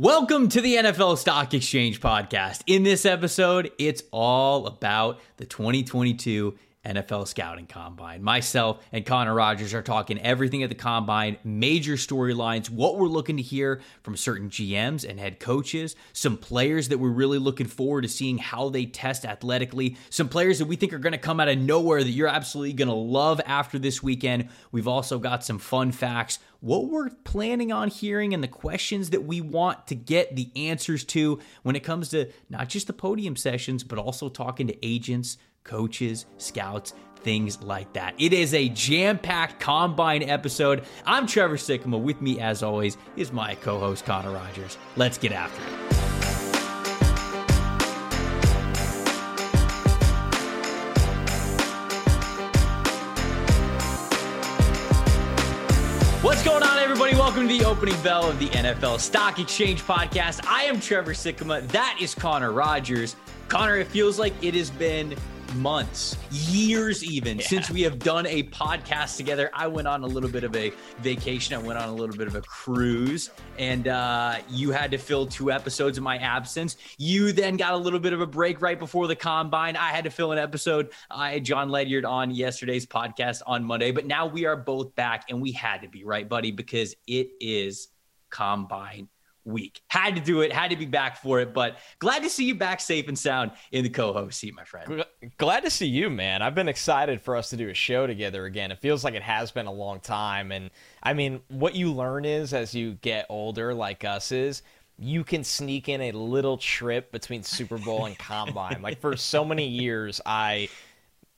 Welcome to the NFL Stock Exchange podcast. In this episode, it's all about the 2022 NFL Scouting Combine. Myself and Connor Rogers are talking everything at the Combine, major storylines, what we're looking to hear from certain GMs and head coaches, some players that we're really looking forward to seeing how they test athletically, some players that we think are going to come out of nowhere that you're absolutely going to love after this weekend. We've also got some fun facts what we're planning on hearing and the questions that we want to get the answers to when it comes to not just the podium sessions, but also talking to agents, coaches, scouts, things like that. It is a jam packed combine episode. I'm Trevor Sikkema. With me, as always, is my co host, Connor Rogers. Let's get after it. What's going on, everybody? Welcome to the opening bell of the NFL Stock Exchange podcast. I am Trevor Sikkema. That is Connor Rogers. Connor, it feels like it has been months, years even, yeah. since we have done a podcast together. I went on a little bit of a vacation. I went on a little bit of a cruise, and uh, you had to fill two episodes in my absence. You then got a little bit of a break right before the combine. I had to fill an episode. I had Jon Ledyard on yesterday's podcast on Monday, but now we are both back, and we had to be right, buddy, because it is combine week. Had to do it, had to be back for it, but glad to see you back safe and sound in the co host seat, my friend. Glad to see you, man. I've been excited for us to do a show together again. It feels like it has been a long time. And I mean, what you learn is as you get older, like us, is you can sneak in a little trip between Super Bowl and Combine. like for so many years, I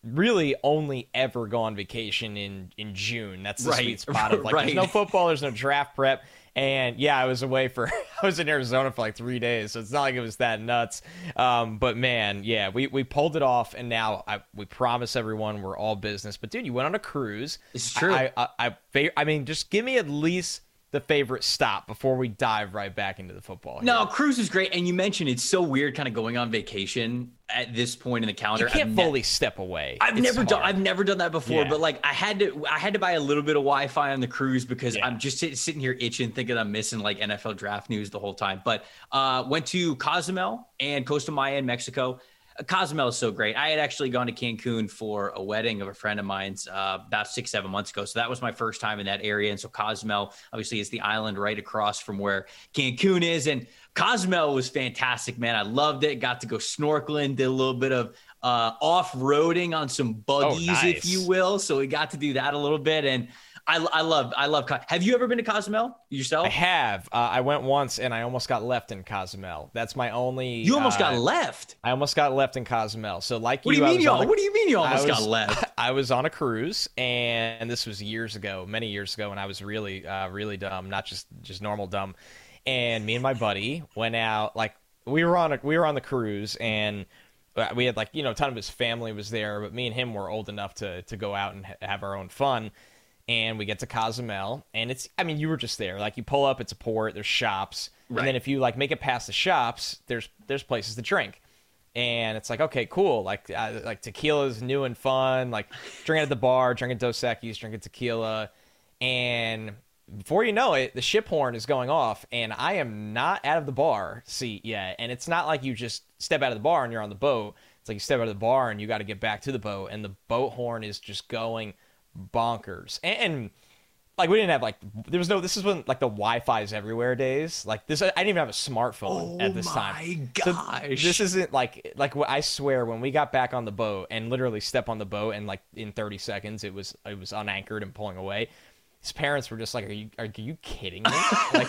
really only ever go on vacation in in June. That's the right. sweet spot of like right. there's no football, there's no draft prep. And yeah, I was away for I was in Arizona for like three days, so it's not like it was that nuts. Um, but man, yeah, we, we pulled it off, and now I, we promise everyone we're all business. But dude, you went on a cruise. It's true. I I, I, I mean, just give me at least the favorite stop before we dive right back into the football. Here. No, cruise is great, and you mentioned it's so weird, kind of going on vacation at this point in the calendar. You can't I've fully ne- step away. I've it's never hard. done. I've never done that before, yeah. but like I had to. I had to buy a little bit of Wi-Fi on the cruise because yeah. I'm just sit, sitting here itching, thinking I'm missing like NFL draft news the whole time. But uh, went to Cozumel and Costa Maya in Mexico. Cozumel is so great. I had actually gone to Cancun for a wedding of a friend of mine's uh, about six, seven months ago. So that was my first time in that area. And so Cozumel, obviously, is the island right across from where Cancun is. And Cozumel was fantastic, man. I loved it. Got to go snorkeling, did a little bit of uh, off roading on some buggies, oh, nice. if you will. So we got to do that a little bit. And I, I love I love. Have you ever been to Cozumel yourself? I have. Uh, I went once and I almost got left in Cozumel. That's my only. You almost uh, got left. I almost got left in Cozumel. So like what you, do you mean y'all? what do you mean you almost was, got left? I was on a cruise and this was years ago, many years ago, and I was really uh, really dumb, not just just normal dumb. And me and my buddy went out like we were on a we were on the cruise and uh, we had like you know a ton of his family was there, but me and him were old enough to to go out and have our own fun and we get to Cozumel, and it's I mean you were just there. Like you pull up, it's a port. There's shops, right. and then if you like make it past the shops, there's there's places to drink, and it's like okay, cool. Like uh, like tequila's new and fun. Like drinking at the bar, drinking Dos Equis, drinking tequila, and before you know it, the ship horn is going off, and I am not out of the bar seat yet. And it's not like you just step out of the bar and you're on the boat. It's like you step out of the bar and you got to get back to the boat, and the boat horn is just going bonkers. And, like we didn't have like there was no this is when like the Wi-Fi's everywhere days. Like this, I didn't even have a smartphone oh at this time. Oh my gosh! So this isn't like like I swear when we got back on the boat and literally step on the boat and like in 30 seconds it was it was unanchored and pulling away. His parents were just like, "Are you are you kidding me?" like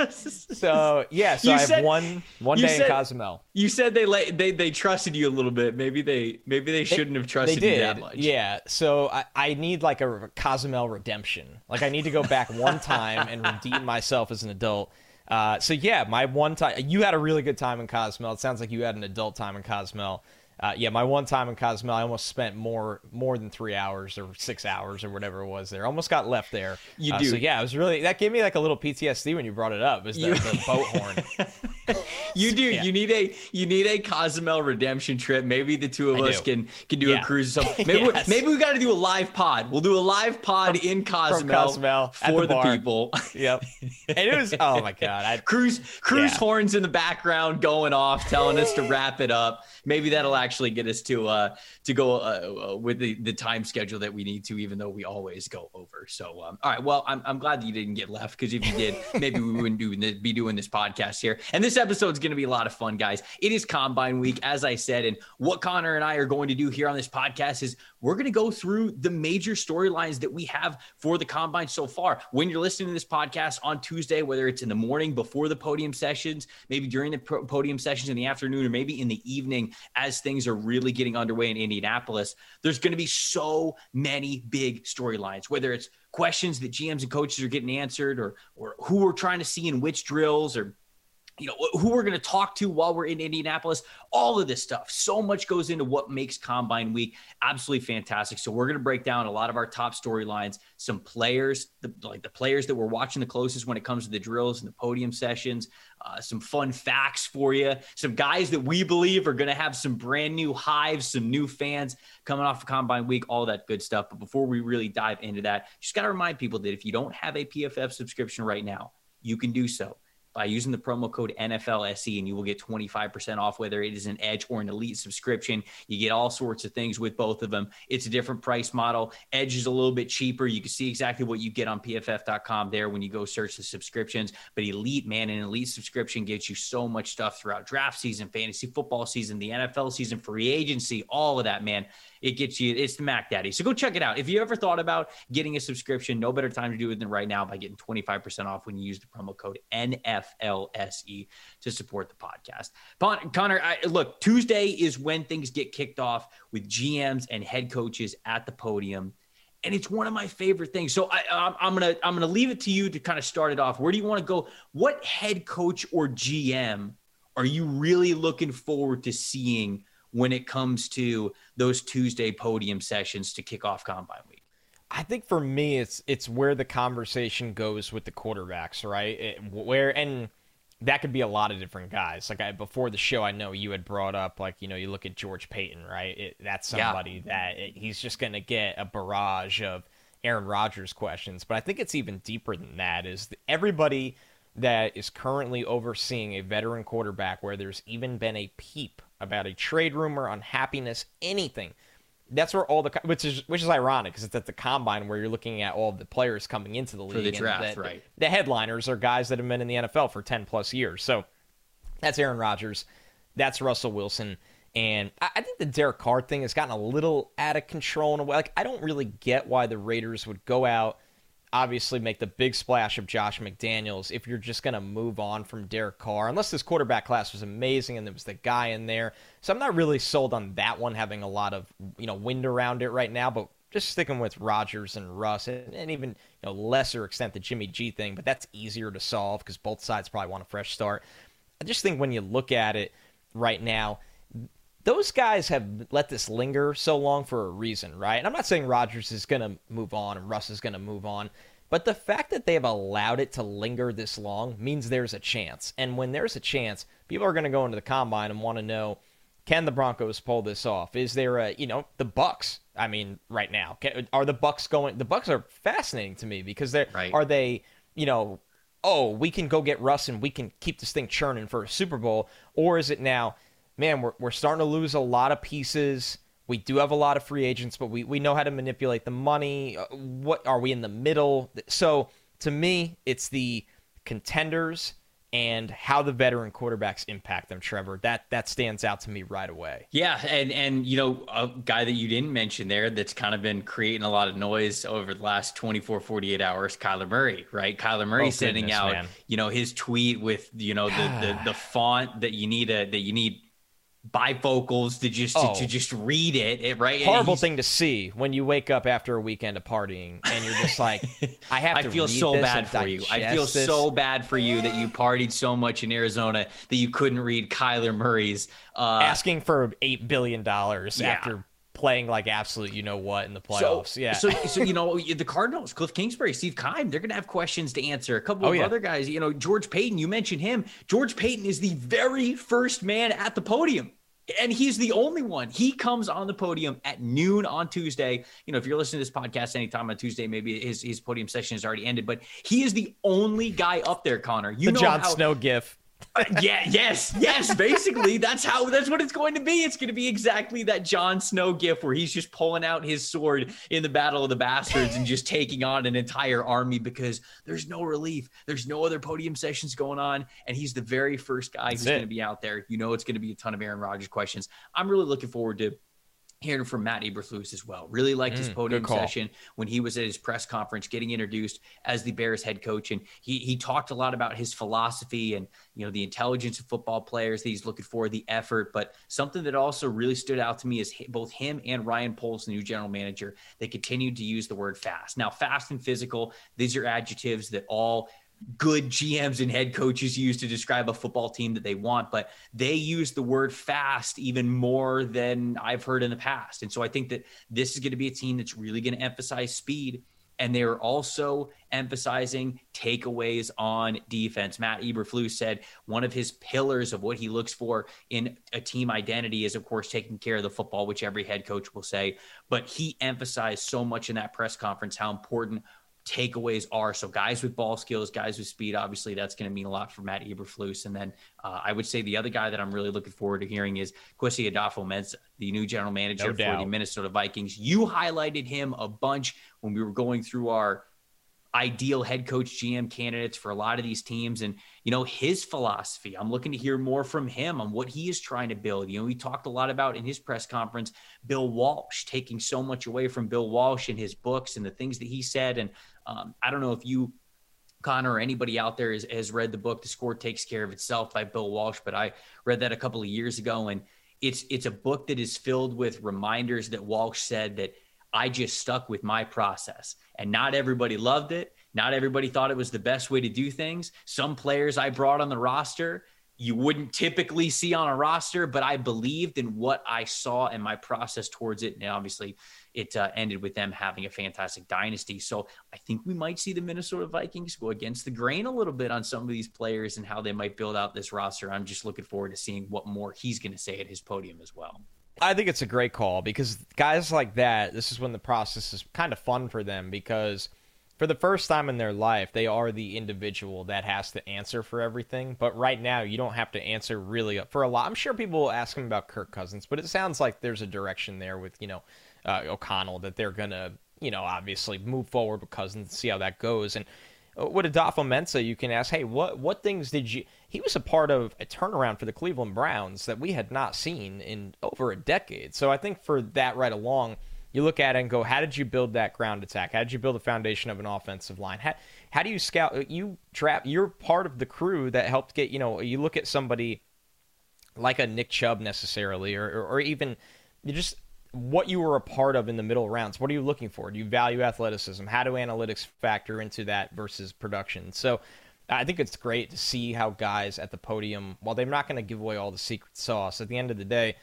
so yeah, so you I have one one day said, in Cozumel. You said they let they they trusted you a little bit. Maybe they maybe they shouldn't have trusted you that much. Yeah. So I, I need like a Cozumel redemption. Like I need to go back one time and redeem myself as an adult. Uh, so yeah, my one time you had a really good time in Cozumel. It sounds like you had an adult time in Cozumel uh, yeah, my one time in Cozumel, I almost spent more more than three hours or six hours or whatever it was there. Almost got left there. You uh, do. So yeah, it was really that gave me like a little PTSD when you brought it up. Is the, the boat horn? you do. Yeah. You need a you need a Cozumel redemption trip. Maybe the two of I us do. can can do Yeah. a cruise. or something. Maybe Yes. we, maybe we got to do a live pod. We'll do a live pod in Cozumel, Cozumel, for the the, people. Yep. And it was oh my god. I, cruise cruise Yeah. horns in the background going off, telling us to wrap it up. Maybe that'll actually get us to uh to go uh, uh, with the the time schedule that we need to, even though we always go over. So um, all right, well, I'm I'm glad that you didn't get left because if you did, maybe we wouldn't do be doing this podcast here. And this episode's going to be a lot of fun, guys. It is Combine Week, as I said, and what Connor and I are going to do here on this podcast is we're going to go through the major storylines that we have for the Combine so far. When you're listening to this podcast on Tuesday, whether it's in the morning before the podium sessions, maybe during the podium sessions in the afternoon, or maybe in the evening as things are really getting underway in Indianapolis, there's going to be so many big storylines, whether it's questions that GMs and coaches are getting answered or or who we're trying to see in which drills or you know who we're going to talk to while we're in Indianapolis all of this stuff. So much goes into what makes combine week absolutely fantastic. So we're going to break down a lot of our top storylines some players the, like the players that we're watching the closest when it comes to the drills and the podium sessions uh, some fun facts for you some guys that we believe are going to have some brand new hives some new fans coming off of combine week all that good stuff. But before we really dive into that just got to remind people that if you don't have a pff subscription right now you can do so by using the promo code NFLSE and you will get 25% off whether it is an Edge or an Elite subscription. You get all sorts of things with both of them. It's a different price model. Edge is a little bit cheaper. You can see exactly what you get on pff.com there when you go search the subscriptions. But Elite, man, an Elite subscription gets you so much stuff throughout draft season, fantasy football season, the NFL season, free agency, all of that, man. It gets you, it's the Mac Daddy. So go check it out. If you ever thought about getting a subscription, no better time to do it than right now by getting 25% off when you use the promo code NFLSE to support the podcast. Con- Connor, I, look, Tuesday is when things get kicked off with GMs and head coaches at the podium. And it's one of my favorite things. So I, I'm, I'm gonna I'm gonna leave it to you to kind of start it off. Where do you want to go? What head coach or GM are you really looking forward to seeing when it comes to those Tuesday podium sessions to kick off Combine Week? I think for me, it's it's where the conversation goes with the quarterbacks, right? It, where and that could be a lot of different guys. Like I, before the show, I know you had brought up, like you know, you look at George Paton, right? It, that's Yeah. somebody that it, he's just going to get a barrage of Aaron Rodgers questions. But I think it's even deeper than that. Is that everybody that is currently overseeing a veteran quarterback, where there's even been a peep about a trade rumor, unhappiness, anything. That's where all the which is which is ironic because it's at the combine where you're looking at all the players coming into the league the and draft, the, right. the headliners are guys that have been in the NFL for 10 plus years. So that's Aaron Rodgers that's Russell Wilson and I, I think the Derek Carr thing has gotten a little out of control in a way. Like I don't really get why the Raiders would go out obviously make the big splash of Josh McDaniels if you're just going to move on from Derek Carr, unless this quarterback class was amazing and there was the guy in there. So I'm not really sold on that one having a lot of you know wind around it right now, but just sticking with Rodgers and Russ and, and even you know lesser extent the Jimmy G thing, but that's easier to solve because both sides probably want a fresh start. I just think when you look at it right now, those guys have let this linger so long for a reason, right? And I'm not saying Rodgers is going to move on and Russ is going to move on, but the fact that they have allowed it to linger this long means there's a chance. And when there's a chance, people are going to go into the combine and want to know can the Broncos pull this off? Is there a, you know, the Bucks? I mean, right now, Can- are the Bucks going the Bucks are fascinating to me because they're Right. are they, you know, oh, we can go get Russ and we can keep this thing churning for a Super Bowl? Or is it now, man, we're, we're starting to lose a lot of pieces. We do have a lot of free agents, but we, we know how to manipulate the money. Uh, What are we in the middle? So to me, it's the contenders and how the veteran quarterbacks impact them, Trevor. That that stands out to me right away. Yeah, and and you know, a guy that you didn't mention there that's kind of been creating a lot of noise over the last 24 48 hours, Kyler Murray, right? Kyler Murray Oh, sending goodness, out, man. you know, his tweet with, you know, the the, the font that you need a that you need bifocals to just Oh. to, to just read it, it right? Horrible thing to see when you wake up after a weekend of partying and you're just like, I have I to feel so bad for you. I feel this. so bad for you that you partied so much in Arizona that you couldn't read Kyler Murray's uh asking for eight billion dollars Yeah. after playing like absolute you know what in the playoffs. So, yeah. So, so you know the Cardinals, Cliff Kingsbury, Steve Keim, they're going to have questions to answer. A couple oh, of yeah. other guys, you know, George Paton. You mentioned him. George Paton is the very first man at the podium. And he's the only one. He comes on the podium at noon on Tuesday. You know, if you're listening to this podcast anytime on Tuesday, maybe his, his podium session has already ended, but he is the only guy up there, Connor. You the know John how, Snow gif. Uh, yeah, yes, yes. Basically, that's how that's what it's going to be. It's going to be exactly that Jon Snow gif where he's just pulling out his sword in the Battle of the Bastards and just taking on an entire army because there's no relief. There's no other podium sessions going on, and he's the very first guy that's who's going to be out there. You know, it's going to be a ton of Aaron Rodgers questions. I'm really looking forward to hearing from Matt Eberflus as well. Really liked his mm, podium session when he was at his press conference, getting introduced as the Bears head coach, and he he talked a lot about his philosophy and you know the intelligence of football players that he's looking for, the effort. But something that also really stood out to me is both him and Ryan Poles, the new general manager, they continued to use the word fast. Now, fast and physical; these are adjectives that all good GMs and head coaches use to describe a football team that they want, but they use the word fast even more than I've heard in the past. And so I think that this is going to be a team that's really going to emphasize speed. And they're also emphasizing takeaways on defense. Matt Eberflus said one of his pillars of what he looks for in a team identity is, of course, taking care of the football, which every head coach will say. But he emphasized so much in that press conference how important takeaways are. So guys with ball skills, guys with speed, obviously that's going to mean a lot for Matt Eberflus. And then uh, I would say the other guy that I'm really looking forward to hearing is Kwesi Adofo-Mensah, the new general manager no for the Minnesota Vikings. You highlighted him a bunch when we were going through our ideal head coach GM candidates for a lot of these teams and you know his philosophy I'm looking to hear more from him on what he is trying to build you know he talked a lot about in his press conference Bill Walsh taking so much away from Bill Walsh and his books and the things that he said and um, I don't know if you Connor or anybody out there has, has read the book The Score Takes Care of Itself by Bill Walsh but I read that a couple of years ago and it's it's a book that is filled with reminders that Walsh said that I just stuck with my process. And not everybody loved it. Not everybody thought it was the best way to do things. Some players I brought on the roster, you wouldn't typically see on a roster, but I believed in what I saw and my process towards it. And obviously, it uh, ended with them having a fantastic dynasty. So I think we might see the Minnesota Vikings go against the grain a little bit on some of these players and how they might build out this roster. I'm just looking forward to seeing what more he's going to say at his podium as well. I think it's a great call because guys like that, this is when the process is kind of fun for them because for the first time in their life, they are the individual that has to answer for everything. But right now, you don't have to answer really for a lot. I'm sure people will ask him about Kirk Cousins, but it sounds like there's a direction there with, you know, uh, O'Connell that they're going to, you know, obviously move forward with Cousins and see how that goes. And uh, with Adofo-Mensah, you can ask, hey, what what things did you? He was a part of a turnaround for the Cleveland Browns that we had not seen in over a decade. So I think for that right along, you look at it and go, how did you build that ground attack? How did you build the foundation of an offensive line? How, how do you scout? You trap. You're part of the crew that helped get. You know, you look at somebody like a Nick Chubb necessarily, or or, or even just what you were a part of in the middle rounds. What are you looking for? Do you value athleticism? How do analytics factor into that versus production? So I think it's great to see how guys at the podium, while they're not going to give away all the secret sauce, at the end of the day,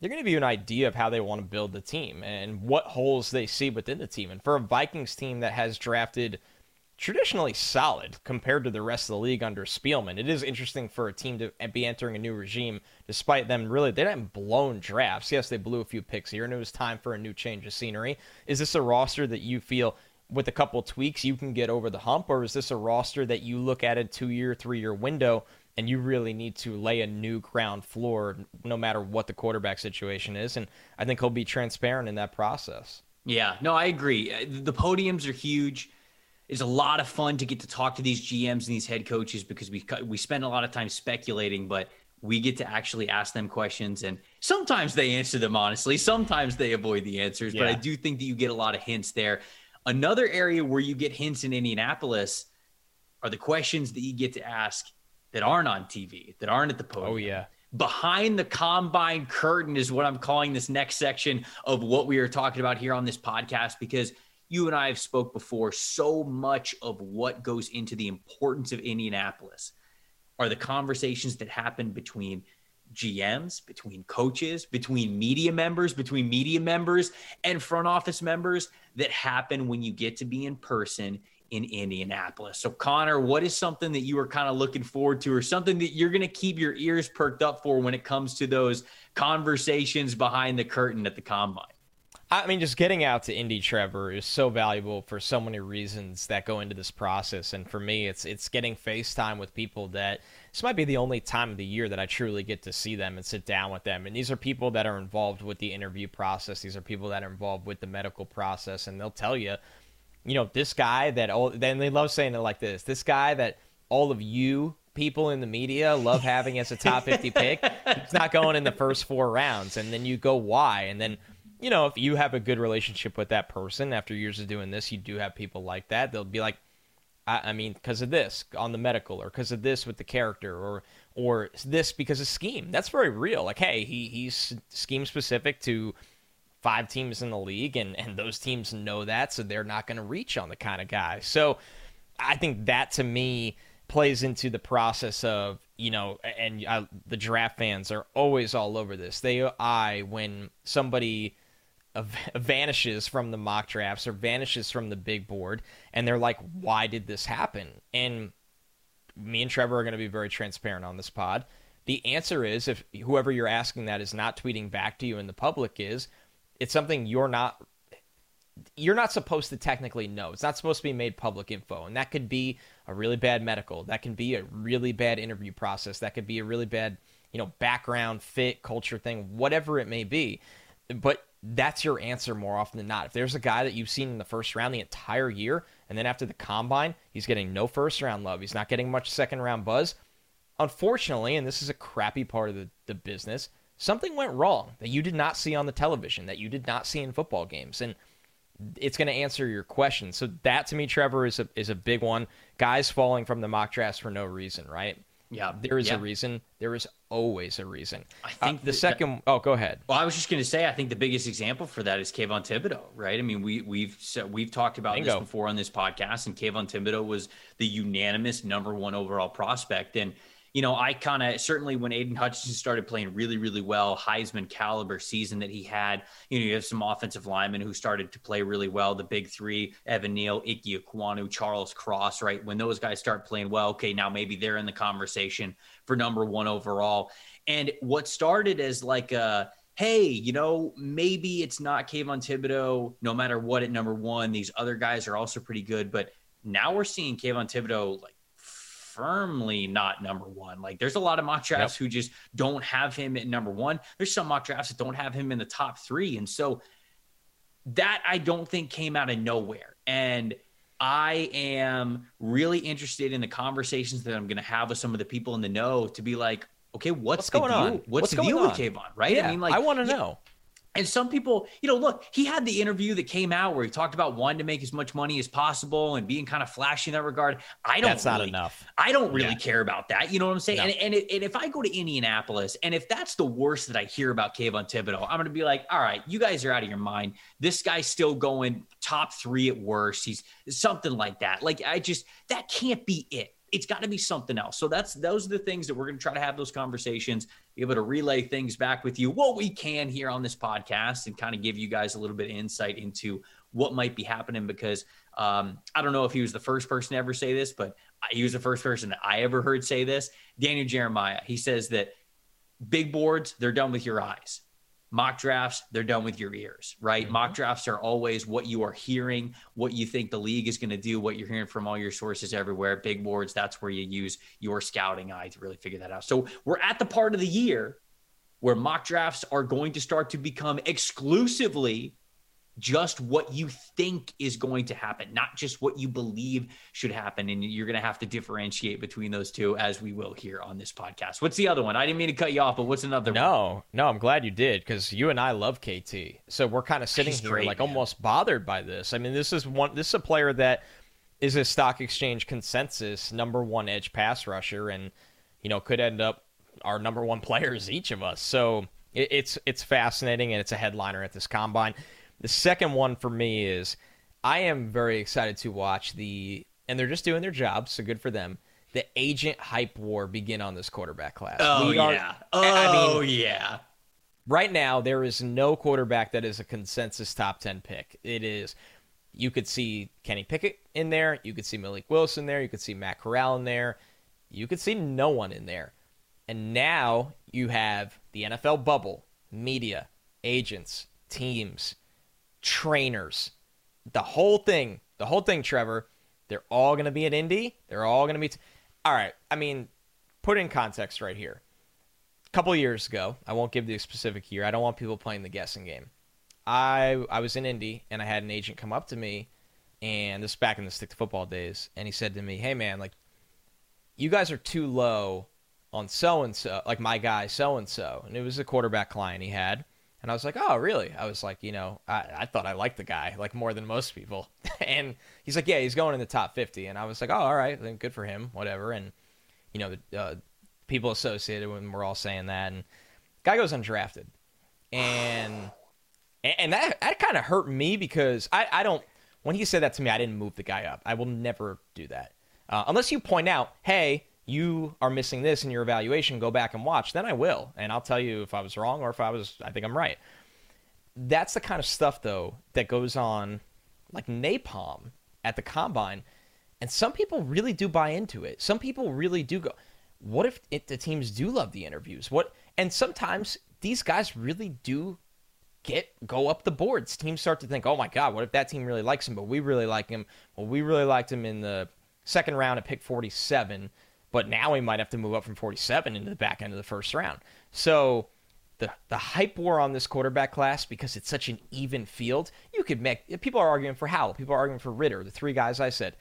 they're going to give you an idea of how they want to build the team and what holes they see within the team. And for a Vikings team that has drafted – traditionally solid compared to the rest of the league under Spielman. It is interesting for a team to be entering a new regime, despite them really they didn't blown drafts. Yes, they blew a few picks here, and it was time for a new change of scenery. Is this a roster that you feel? With a couple tweaks, you can get over the hump, or is this a roster that you look at a two-year, three-year window and you really need to lay a new ground floor no matter what the quarterback situation is. And I think he'll be transparent in that process. Yeah, no, I agree. Uh, the podiums are huge is a lot of fun to get to talk to these GMs and these head coaches because we we spend a lot of time speculating, but we get to actually ask them questions and sometimes they answer them honestly, sometimes they avoid the answers, yeah. but I do think that you get a lot of hints there. Another area where you get hints in Indianapolis are the questions that you get to ask that aren't on TV, that aren't at the podium. Oh yeah. Behind the combine curtain is what I'm calling this next section of what we are talking about here on this podcast because – you and I have spoke before, so much of what goes into the importance of Indianapolis are the conversations that happen between GMs, between coaches, between media members, between media members and front office members that happen when you get to be in person in Indianapolis. So, Connor, what is something that you are kind of looking forward to, or something that you're going to keep your ears perked up for when it comes to those conversations behind the curtain at the combine? I mean, just getting out to Indy Trevor is so valuable for so many reasons that go into this process. And for me, it's it's getting FaceTime with people that this might be the only time of the year that I truly get to see them and sit down with them. And these are people that are involved with the interview process. These are people that are involved with the medical process, and they'll tell you, you know, this guy that all. Then they love saying it like this: this guy that all of you people in the media love having as a top 50 pick. He's not going in the first four rounds. And then you go, why? And then you know, if you have a good relationship with that person after years of doing this, you do have people like that. They'll be like, I, I mean, because of this on the medical, or because of this with the character, or or this because of scheme. That's very real. Like, hey, he he's scheme specific to five teams in the league, and and those teams know that, so they're not going to reach on the kind of guy. So, I think that to me plays into the process of you know, and I, the draft fans are always all over this. They I when somebody vanishes from the mock drafts or vanishes from the big board and they're like why did this happen? And me and trevor are going to be very transparent on this pod. The answer is if whoever you're asking that is not tweeting back to you in the public is it's something you're not you're not supposed to technically know. It's not supposed to be made public info and that could be a really bad medical that can be a really bad interview process that could be a really bad you know background fit culture thing whatever it may be. But that's your answer more often than not. If there's a guy that you've seen in the first round the entire year, and then after the combine, he's getting no first round love, he's not getting much second round buzz. Unfortunately, and this is a crappy part of the, the business, something went wrong that you did not see on the television, that you did not see in football games. And it's going to answer your question. So that to me, Trevor, is a is a big one. Guys falling from the mock drafts for no reason, right? Yeah, there is yeah. a reason. There is always a reason. I think uh, the second. That, oh, go ahead. Well, I was just going to say, I think the biggest example for that is Kayvon Thibodeaux, right? I mean, we we've we've talked about Bingo. this before on this podcast, and Kayvon Thibodeaux was the unanimous number one overall prospect, and you know, I kind of certainly when Aidan Hutchinson started playing really, really well, Heisman caliber season that he had, you know, you have some offensive linemen who started to play really well. The big three, Evan Neal, Ike Ekwonu, Charles Cross, right? When those guys start playing well, okay, now maybe they're in the conversation for number one overall. And what started as like a, hey, you know, maybe it's not Kayvon Thibodeaux, no matter what at number one. These other guys are also pretty good. But now we're seeing Kayvon Thibodeaux like firmly not number one. Like there's a lot of mock drafts yep. who just don't have him at number one. There's some mock drafts that don't have him in the top three. And so that I don't think came out of nowhere. And I am really interested in the conversations that I'm going to have with some of the people in the know to be like, okay, what's, what's going deal? on? What's, what's the deal on? with Kayvon? Right? Yeah, I mean, like, I want to know. And some people, you know, look, he had the interview that came out where he talked about wanting to make as much money as possible and being kind of flashy in that regard. I don't. That's really, not enough. I don't really yeah. care about that. You know what I'm saying? No. And and, it, and, if I go to Indianapolis and if that's the worst that I hear about Kayvon Thibodeaux, I'm going to be like, all right, you guys are out of your mind. This guy's still going top three at worst. He's something like that. Like I just that can't be it it's got to be something else. So that's those are the things that we're going to try to have those conversations, able to relay things back with you, what we can here on this podcast, and kind of give you guys a little bit of insight into what might be happening. Because um, I don't know if he was the first person to ever say this, but he was the first person that I ever heard say this. Daniel Jeremiah. He says that big boards they're done with your eyes mock drafts they're done with your ears right mm-hmm. mock drafts are always what you are hearing what you think the league is going to do what you're hearing from all your sources everywhere big boards that's where you use your scouting eye to really figure that out so we're at the part of the year where mock drafts are going to start to become exclusively just what you think is going to happen, not just what you believe should happen. And you're going to have to differentiate between those two, as we will here on this podcast. What's the other one? I didn't mean to cut you off, but what's another no, one? No, I'm glad you did because you and I love KT. So we're kind of sitting He's here great, like man. almost bothered by this. I mean, this is one, this is a player that is a stock exchange consensus number one edge pass rusher and, you know, could end up our number one players, each of us. So it's, it's fascinating and it's a headliner at this combine. The second one for me is I am very excited to watch the, and they're just doing their job, so good for them. the agent hype war begin on this quarterback class. Oh We are- yeah. I Oh mean, yeah. right now there is no quarterback that is a consensus top 10 pick. It is you could see Kenny Pickett in there, you could see Malik Willis there, you could see Matt Corral in there, you could see no one in there. And now you have the NFL bubble, media, agents, teams, trainers, the whole thing, the whole thing, Trevor. They're all going to be at Indy. They're all going to be. T- all right. I mean, put in context right here. A couple years ago, I won't give the specific year. I don't want people playing the guessing game. I I was in Indy and I had an agent come up to me, and this is back in the stick to football days, and he said to me, "Hey man, like, you guys are too low on so and so, like my guy so and so," and it was a quarterback client he had. And I was like, oh, really? I was like, you know, I, I thought I liked the guy like more than most people. and he's like, yeah, he's going in the top 50. And I was like, oh, all right, then good for him, whatever. And, you know, the uh, people associated with him were all saying that. And guy goes undrafted. And and that, that kind of hurt me because I, I don't, when he said that to me, I didn't move the guy up. I will never do that. Uh, unless you point out, hey, you are missing this in your evaluation, go back and watch, then I will. And I'll tell you if I was wrong or if I was, I think I'm right. That's the kind of stuff, though, that goes on like napalm at the combine. And some people really do buy into it. Some people really do go, what if it, the teams do love the interviews? What? And sometimes these guys really do get go up the boards. Teams start to think, oh my god, what if that team really likes him, but we really like him? Well, we really liked him in the second round at pick 47 but now we might have to move up from 47 into the back end of the first round. So the the hype war on this quarterback class because it's such an even field. You could make people are arguing for Howell, people are arguing for Ridder, the three guys I said.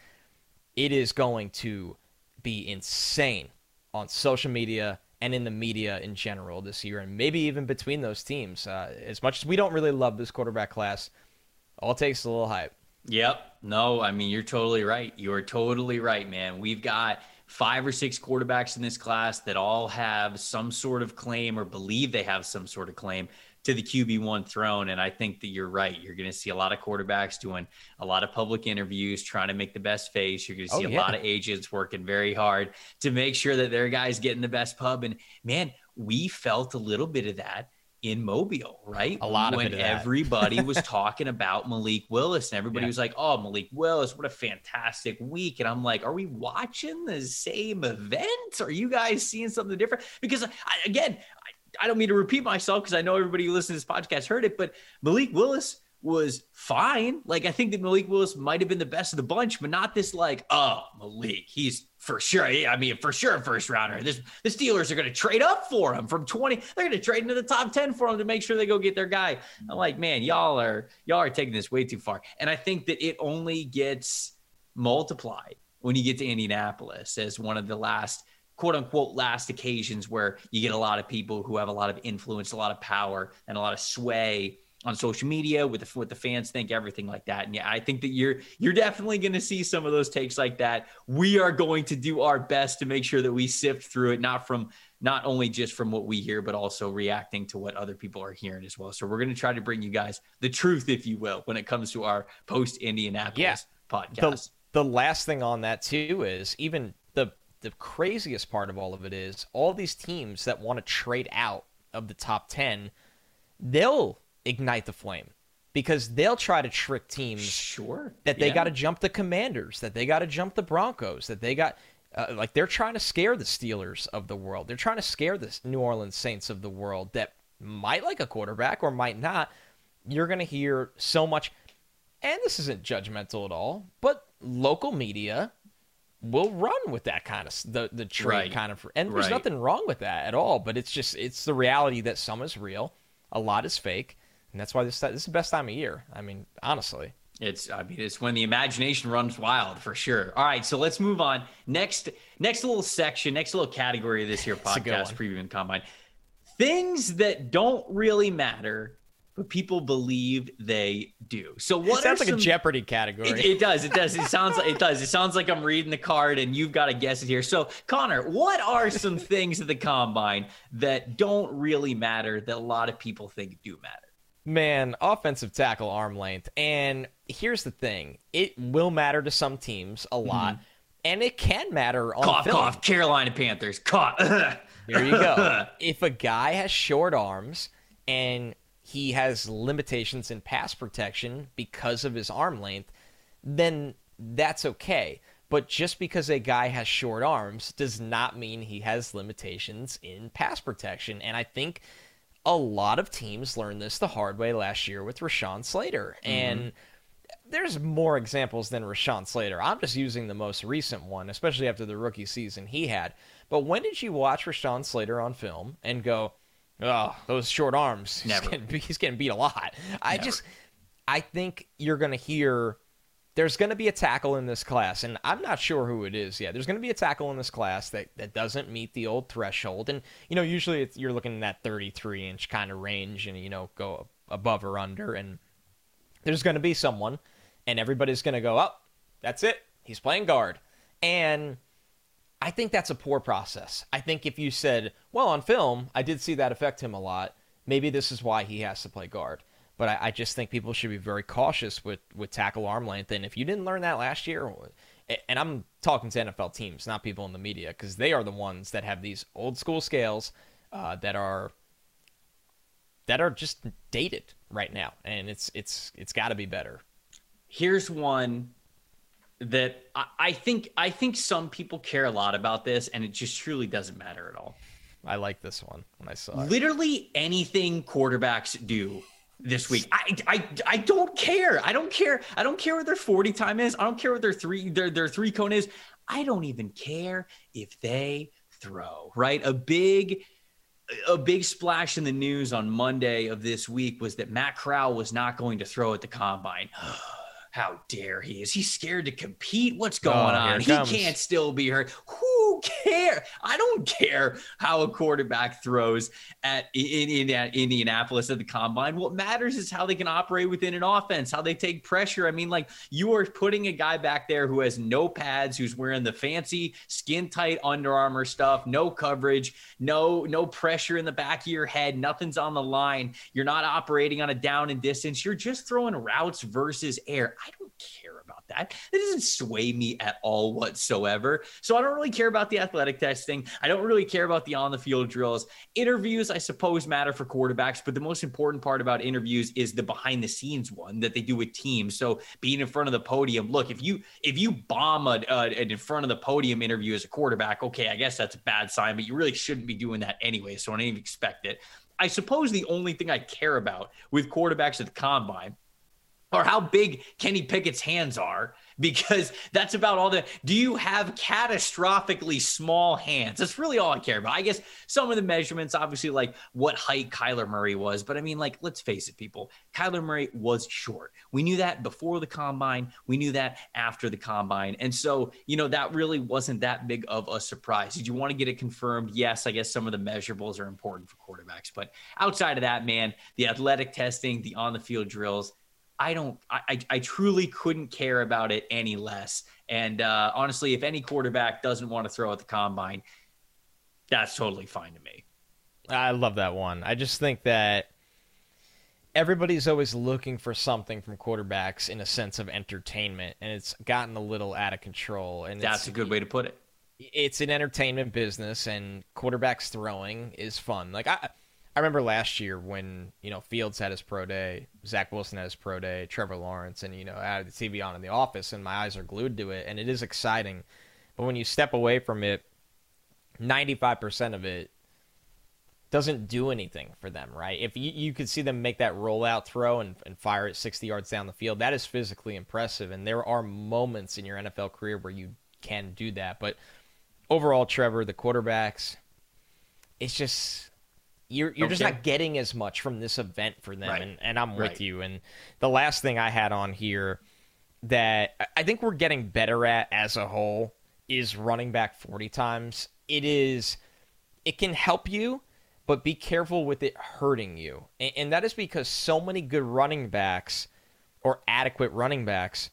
It is going to be insane on social media and in the media in general this year, and maybe even between those teams. Uh, as much as we don't really love this quarterback class, all takes a little hype. Yep. No, I mean you're totally right. You're totally right, man. We've got five or six quarterbacks in this class that all have some sort of claim or believe they have some sort of claim to the QB1 throne. And I think that you're right. You're going to see a lot of quarterbacks doing a lot of public interviews, trying to make the best face. You're going to oh, see Oh, a lot of agents working very hard to make sure that their guys getting the best pub. And man, we felt a little bit of that in Mobile, right? A lot of when of that. everybody was talking about Malik Willis and everybody Yeah. was like, "Oh, Malik Willis, what a fantastic week!" And I'm like, "Are we watching the same event? Are you guys seeing something different?" Because I, again, I, I don't mean to repeat myself because I know everybody who listens to this podcast heard it, but Malik Willis was fine. Like I think that Malik Willis might have been the best of the bunch, but not this like, oh, Malik, he's for sure. I mean, for sure, first rounder. This the Steelers are going to trade up for him from 20. They're going to trade into the top 10 for him to make sure they go get their guy. I'm like, man, y'all are y'all are taking this way too far. And I think that it only gets multiplied when you get to Indianapolis as one of the last quote unquote last occasions where you get a lot of people who have a lot of influence, a lot of power, and a lot of sway on social media with the, what the fans think, everything like that. And yeah, I think that you're you're definitely going to see some of those takes like that. We are going to do our best to make sure that we sift through it, not from not only just from what we hear, but also reacting to what other people are hearing as well. So we're going to try to bring you guys the truth, if you will, when it comes to our post Indianapolis Yeah. podcast. the, the last thing on that too is even the the craziest part of all of it is all these teams that want to trade out of the top 10 they'll ignite the flame because they'll try to trick teams sure. that they Yeah. got to jump the commanders that they got to jump the broncos that they got uh, like they're trying to scare the steelers of the world they're trying to scare the new orleans saints of the world that might like a quarterback or might not you're going to hear so much and this isn't judgmental at all but local media will run with that kind of the the trade Right. kind of and there's Right. nothing wrong with that at all but it's just it's the reality that some is real a lot is fake and that's why this this is the best time of year i mean honestly It's I mean it's when the imagination runs wild for sure. All right, so let's move on. Next next little section, next little category of this here podcast preview and combine. Things that don't really matter, but people believe they do. So what it sounds like some, a jeopardy category It, it does. It does. It sounds like it does. It sounds like I'm reading the card and you've got to guess it here. So, Connor, what are some things at the combine that don't really matter that a lot of people think do matter? Man, offensive tackle arm length. And here's the thing it will matter to some teams a mm-hmm. lot. and it can matter on cough, film. cough. Carolina Panthers. Cough. There you go. if a guy has short arms and he has limitations in pass protection because of his arm length, then that's okay. But just because a guy has short arms does not mean he has limitations in pass protection. And I think a lot of teams learned this the hard way last year with Rashawn Slater. Mm-hmm. And there's more examples than Rashawn Slater. I'm just using the most recent one, especially after the rookie season he had. But when did you watch Rashawn Slater on film and go, oh, those short arms? He's, Never. getting, he's getting beat a lot. I Never. just, I think you're going to hear there's going to be a tackle in this class, and I'm not sure who it is yet. There's going to be a tackle in this class that, that doesn't meet the old threshold. And, you know, usually you're looking in that 33 inch kind of range and, you know, go above or under. And there's going to be someone, and everybody's going to go, oh, that's it. He's playing guard. And I think that's a poor process. I think if you said, well, on film, I did see that affect him a lot, maybe this is why he has to play guard. But I, I just think people should be very cautious with, with tackle arm length. And if you didn't learn that last year, and I'm talking to NFL teams, not people in the media, because they are the ones that have these old school scales uh, that are that are just dated right now, and it's it's it's got to be better. Here's one that I, I think I think some people care a lot about this, and it just truly doesn't matter at all. I like this one when I saw it. Literally anything quarterbacks do this week. I, I I don't care. I don't care. I don't care what their 40 time is. I don't care what their three their their three cone is. I don't even care if they throw, right? A big a big splash in the news on Monday of this week was that Matt Corral was not going to throw at the combine. How dare he? Is he scared to compete? What's going Oh, on? He comes. can't still be hurt. Who care? I don't care how a quarterback throws at in, in, at Indianapolis at the combine. What matters is how they can operate within an offense, how they take pressure. I mean, like you are putting a guy back there who has no pads, who's wearing the fancy skin tight Under Armour stuff, no coverage, no no pressure in the back of your head, nothing's on the line. You're not operating on a down and distance. You're just throwing routes versus air. I don't care about that. That doesn't sway me at all whatsoever. So I don't really care about the athletic testing. I don't really care about the on the field drills. Interviews, I suppose, matter for quarterbacks, but the most important part about interviews is the behind the scenes one that they do with teams. So being in front of the podium, look, if you if you bomb a, an in front of the podium interview as a quarterback, okay, I guess that's a bad sign, but you really shouldn't be doing that anyway. So I don't even expect it. I suppose the only thing I care about with quarterbacks at the combine or how big Kenny Pickett's hands are, because that's about all the. Do you have catastrophically small hands? That's really all I care about. I guess some of the measurements, obviously, like what height Kyler Murray was, but I mean, like, let's face it, people. Kyler Murray was short. We knew that before the combine. We knew that after the combine. And so, you know, that really wasn't that big of a surprise. Did you want to get it confirmed? Yes, I guess some of the measurables are important for quarterbacks. But outside of that, man, the athletic testing, the on the field drills, I don't, I, I, truly couldn't care about it any less. And uh, honestly, if any quarterback doesn't want to throw at the combine, that's totally fine to me. I love that one. I just think that everybody's always looking for something from quarterbacks in a sense of entertainment, and it's gotten a little out of control. And That's a good way to put it. it's an entertainment business, and quarterbacks throwing is fun. Like I, I remember last year when you know Fields had his pro day, Zach Wilson had his pro day, Trevor Lawrence, and you know I had the TV on in the office, and my eyes are glued to it, and it is exciting. But when you step away from it, ninety-five percent of it doesn't do anything for them, right? If you, you could see them make that rollout throw and, and fire it 60 yards down the field, that is physically impressive. And there are moments in your NFL career where you can do that. But overall, Trevor, the quarterbacks, it's just you're you're just not getting as much from this event for them, Right. and, and I'm with you. And the last thing I had on here that I- I think we're getting better at as a whole is running back 40 times. It is it can help you, but be careful with it hurting you. And, and that is because so many good running backs or adequate running backs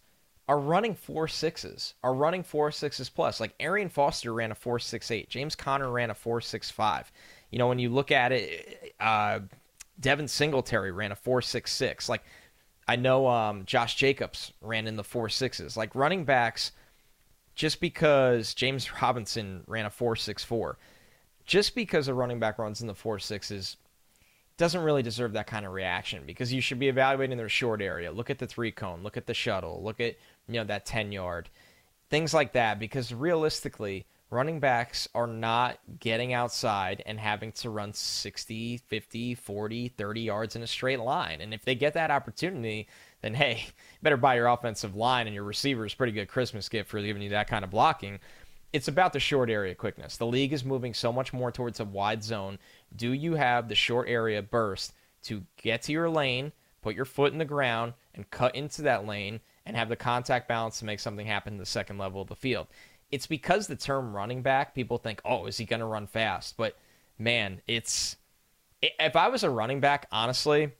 are running four sixes, are running four sixes plus. Like Arian Foster ran a four six eight, James Conner ran a four six five. You know, when you look at it, uh, Devin Singletary ran a four six six. Like I know um, Josh Jacobs ran in the four sixes. Like running backs just because James Robinson ran a 4.64, just because a running back runs in the 4.6s doesn't really deserve that kind of reaction because you should be evaluating their short area. Look at the three cone, look at the shuttle, look at you know that 10 yard, things like that. Because realistically, running backs are not getting outside and having to run 60, 50, 40, 30 yards in a straight line. And if they get that opportunity, then hey, better buy your offensive line and your receivers a pretty good Christmas gift for giving you that kind of blocking. It's about the short area quickness. The league is moving so much more towards a wide zone. Do you have the short area burst to get to your lane, put your foot in the ground, and cut into that lane and have the contact balance to make something happen in the second level of the field? It's because the term running back, people think, oh, is he going to run fast? But man, it's. If I was a running back, honestly,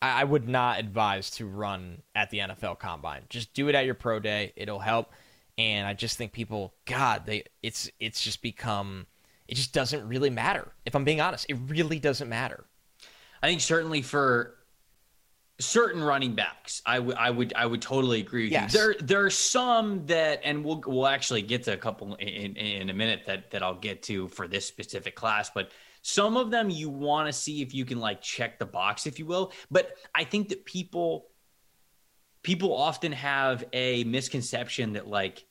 I would not advise to run at the NFL Combine. Just do it at your pro day; it'll help. And I just think people, God, they it's it's just become it just doesn't really matter. If I'm being honest, it really doesn't matter. I think certainly for certain running backs, I would I would I would totally agree with yes. you. There there are some that, and we'll we'll actually get to a couple in in a minute that that I'll get to for this specific class, but some of them you want to see if you can like check the box, if you will. But I think that people people often have a misconception that like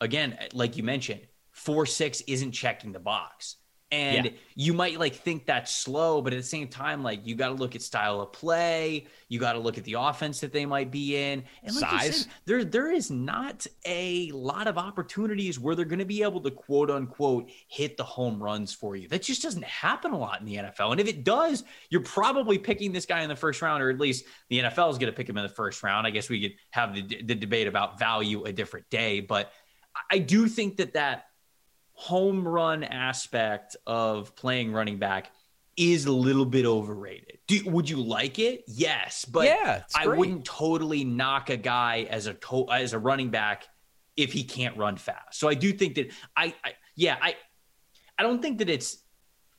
again, like you mentioned, four six isn't checking the box. And yeah. you might like think that's slow, but at the same time, like you got to look at style of play. You got to look at the offense that they might be in. And like Size. Said, there, there is not a lot of opportunities where they're going to be able to quote unquote hit the home runs for you. That just doesn't happen a lot in the NFL. And if it does, you're probably picking this guy in the first round, or at least the NFL is going to pick him in the first round. I guess we could have the, the debate about value a different day, but I do think that that home run aspect of playing running back is a little bit overrated. Do, would you like it? Yes, but yeah, I wouldn't totally knock a guy as a to- as a running back if he can't run fast. So I do think that I, I yeah I I don't think that it's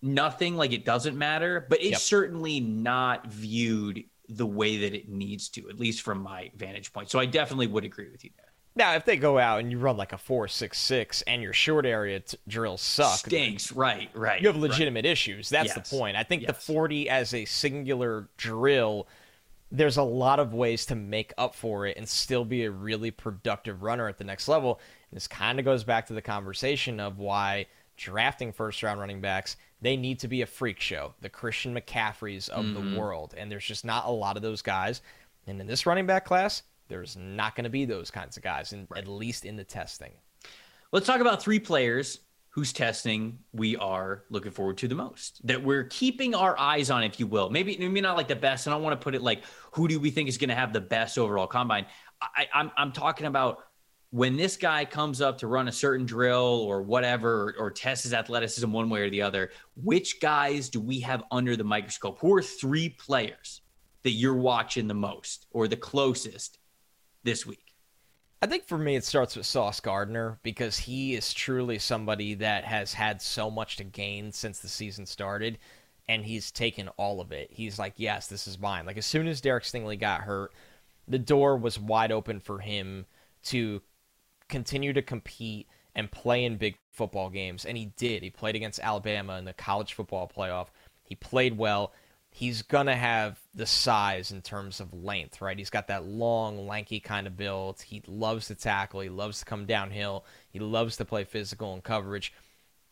nothing like it doesn't matter, but it's yep. certainly not viewed the way that it needs to, at least from my vantage point. So I definitely would agree with you there. Now, if they go out and you run like a four six six and your short area t- drills suck, stinks. Right, right. You have legitimate right. issues. That's yes. the point. I think yes. the forty as a singular drill, there's a lot of ways to make up for it and still be a really productive runner at the next level. And this kind of goes back to the conversation of why drafting first round running backs they need to be a freak show, the Christian McCaffreys of mm-hmm. the world, and there's just not a lot of those guys. And in this running back class, there's not going to be those kinds of guys, in, right. at least in the testing. Let's talk about three players whose testing we are looking forward to the most, that we're keeping our eyes on, if you will. Maybe maybe not like the best, and I want to put it like who do we think is going to have the best overall combine. I, I'm I'm talking about when this guy comes up to run a certain drill or whatever, or, or tests his athleticism one way or the other, which guys do we have under the microscope? Who are three players that you're watching the most or the closest this week? I think for me, it starts with Sauce Gardner because he is truly somebody that has had so much to gain since the season started, and he's taken all of it. He's like, yes, this is mine. Like, as soon as Derek Stingley got hurt, the door was wide open for him to continue to compete and play in big football games. And he did. He played against Alabama in the college football playoff. He played well he's gonna have the size in terms of length, right? He's got that long, lanky kind of build. He loves to tackle. He loves to come downhill. He loves to play physical and coverage.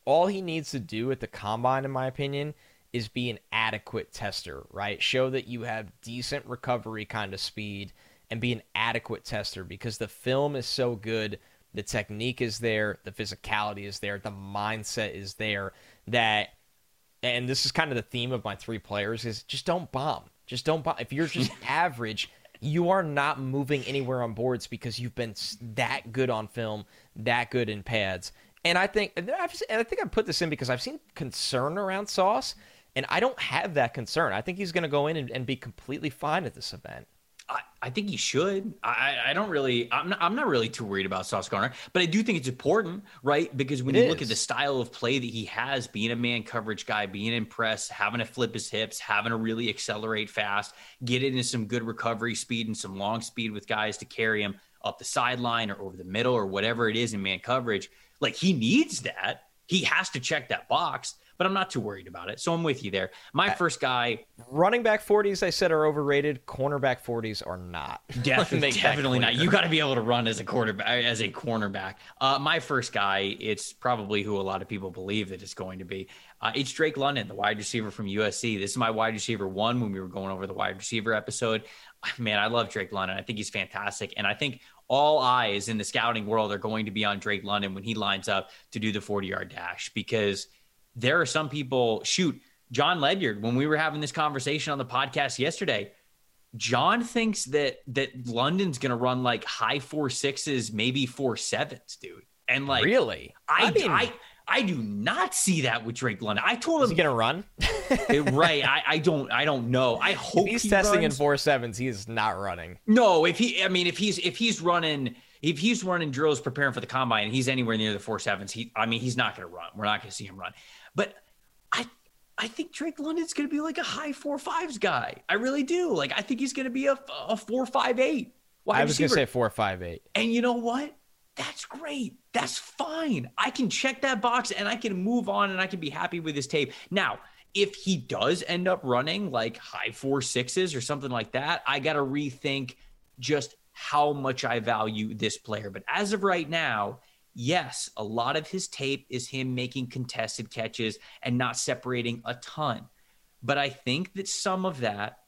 All he needs to do at the combine, in my opinion, is be an adequate tester, right? Show that you have decent recovery kind of speed and be an adequate tester because the film is so good. The technique is there, the physicality is there, the mindset is there that and this is kind of the theme of my three players is just don't bomb. Just don't bomb. If you're just average, you are not moving anywhere on boards because you've been that good on film, that good in pads. And I think and I think I put this in because I've seen concern around Sauce, and I don't have that concern. I think he's going to go in and, and be completely fine at this event. I, I think he should. I, I don't really. I'm not, I'm not really too worried about Sauce Gardner, but I do think it's important, right? Because when it you is. look at the style of play that he has, being a man coverage guy, being in press, having to flip his hips, having to really accelerate fast, get into some good recovery speed and some long speed with guys to carry him. up the sideline or over the middle or whatever it is in man coverage. Like he needs that. He has to check that box but I'm not too worried about it. So I'm with you there. My first guy, running back 40s, I said are overrated. Cornerback 40s are not. Definitely, definitely not. You got to be able to run as a quarterback, as a cornerback. Uh, my first guy, it's probably who a lot of people believe that it's going to be. Uh, it's Drake London, the wide receiver from USC. This is my wide receiver one when we were going over the wide receiver episode. Man, I love Drake London. I think he's fantastic, and I think all eyes in the scouting world are going to be on Drake London when he lines up to do the 40 yard dash because there are some people, shoot, Jon Ledyard, when we were having this conversation on the podcast yesterday, Jon thinks that that London's gonna run like high four sixes, maybe four sevens, dude. And like really, I I, mean, I, I do not see that with Drake London. I told him he's gonna run. right. I, I don't I don't know. I hope if he's he testing runs. in four sevens. He is not running. No, if he I mean if he's if he's running if he's running drills preparing for the combine and he's anywhere near the four sevens, he I mean he's not gonna run. We're not gonna see him run. But I I think Drake London's going to be like a high four fives guy. I really do. Like I think he's going to be a, a four five eight. Wide I was going to say four five eight. And you know what? That's great. That's fine. I can check that box and I can move on and I can be happy with his tape. Now, if he does end up running like high four sixes or something like that, I got to rethink just how much I value this player. But as of right now, yes, a lot of his tape is him making contested catches and not separating a ton. But I think that some of that,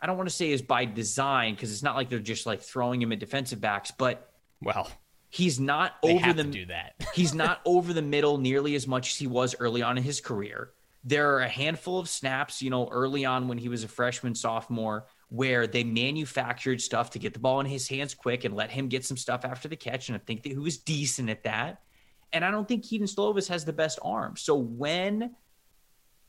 I don't want to say is by design because it's not like they're just like throwing him at defensive backs, but well, he's not over the do that. he's not over the middle nearly as much as he was early on in his career. There are a handful of snaps, you know, early on when he was a freshman, sophomore, where they manufactured stuff to get the ball in his hands quick and let him get some stuff after the catch. And I think that he was decent at that. And I don't think Kedon Slovis has the best arm. So when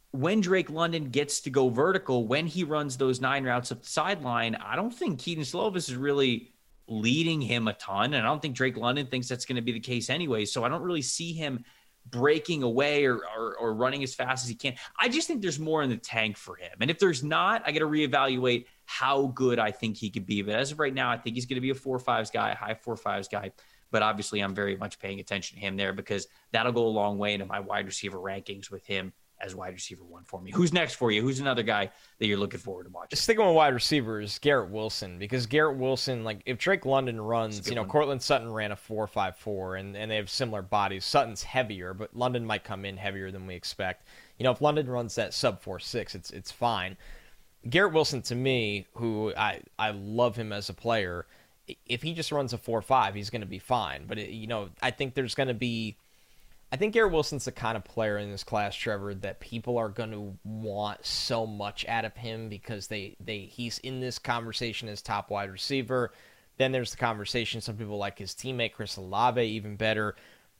when Drake London gets to go vertical, when he runs those nine routes up the sideline, I don't think Kedon Slovis is really leading him a ton. And I don't think Drake London thinks that's going to be the case anyway. So I don't really see him breaking away or, or, or running as fast as he can. I just think there's more in the tank for him. And if there's not, I got to reevaluate how good I think he could be. But as of right now, I think he's going to be a four fives guy, high four fives guy. But obviously, I'm very much paying attention to him there because that'll go a long way into my wide receiver rankings with him as wide receiver one for me. Who's next for you? Who's another guy that you're looking forward to watching? Sticking with wide receivers, Garrett Wilson, because Garrett Wilson, like if Drake London runs, you know, one. Courtland Sutton ran a four five four, and and they have similar bodies. Sutton's heavier, but London might come in heavier than we expect. You know, if London runs that sub four six, it's it's fine. Garrett Wilson, to me, who I I love him as a player, if he just runs a four five, he's going to be fine. But it, you know, I think there's going to be I think Garrett Wilson's the kind of player in this class, Trevor, that people are going to want so much out of him because they, they he's in this conversation as top wide receiver. Then there's the conversation. Some people like his teammate Chris Olave even better.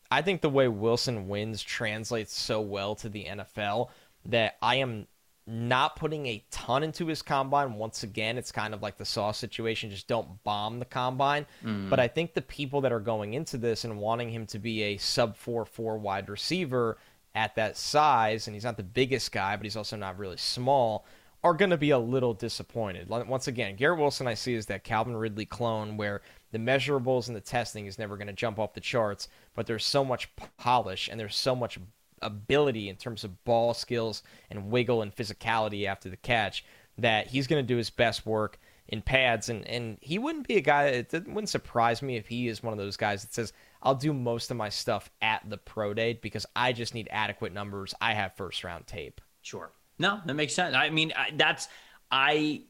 I think the way Wilson wins translates so well to the NFL that I am not putting a ton into his combine. Once again, it's kind of like the Sauce situation. Just don't bomb the combine. Mm. But I think the people that are going into this and wanting him to be a sub 4 4 wide receiver at that size, and he's not the biggest guy, but he's also not really small, are going to be a little disappointed. Once again, Garrett Wilson I see is that Calvin Ridley clone where the measurables and the testing is never going to jump off the charts, but there's so much polish and there's so much ability in terms of ball skills and wiggle and physicality after the catch that he's going to do his best work in pads. And and he wouldn't be a guy it wouldn't surprise me if he is one of those guys that says I'll do most of my stuff at the pro day because I just need adequate numbers. I have first round tape. Sure. No that makes sense. I mean that's I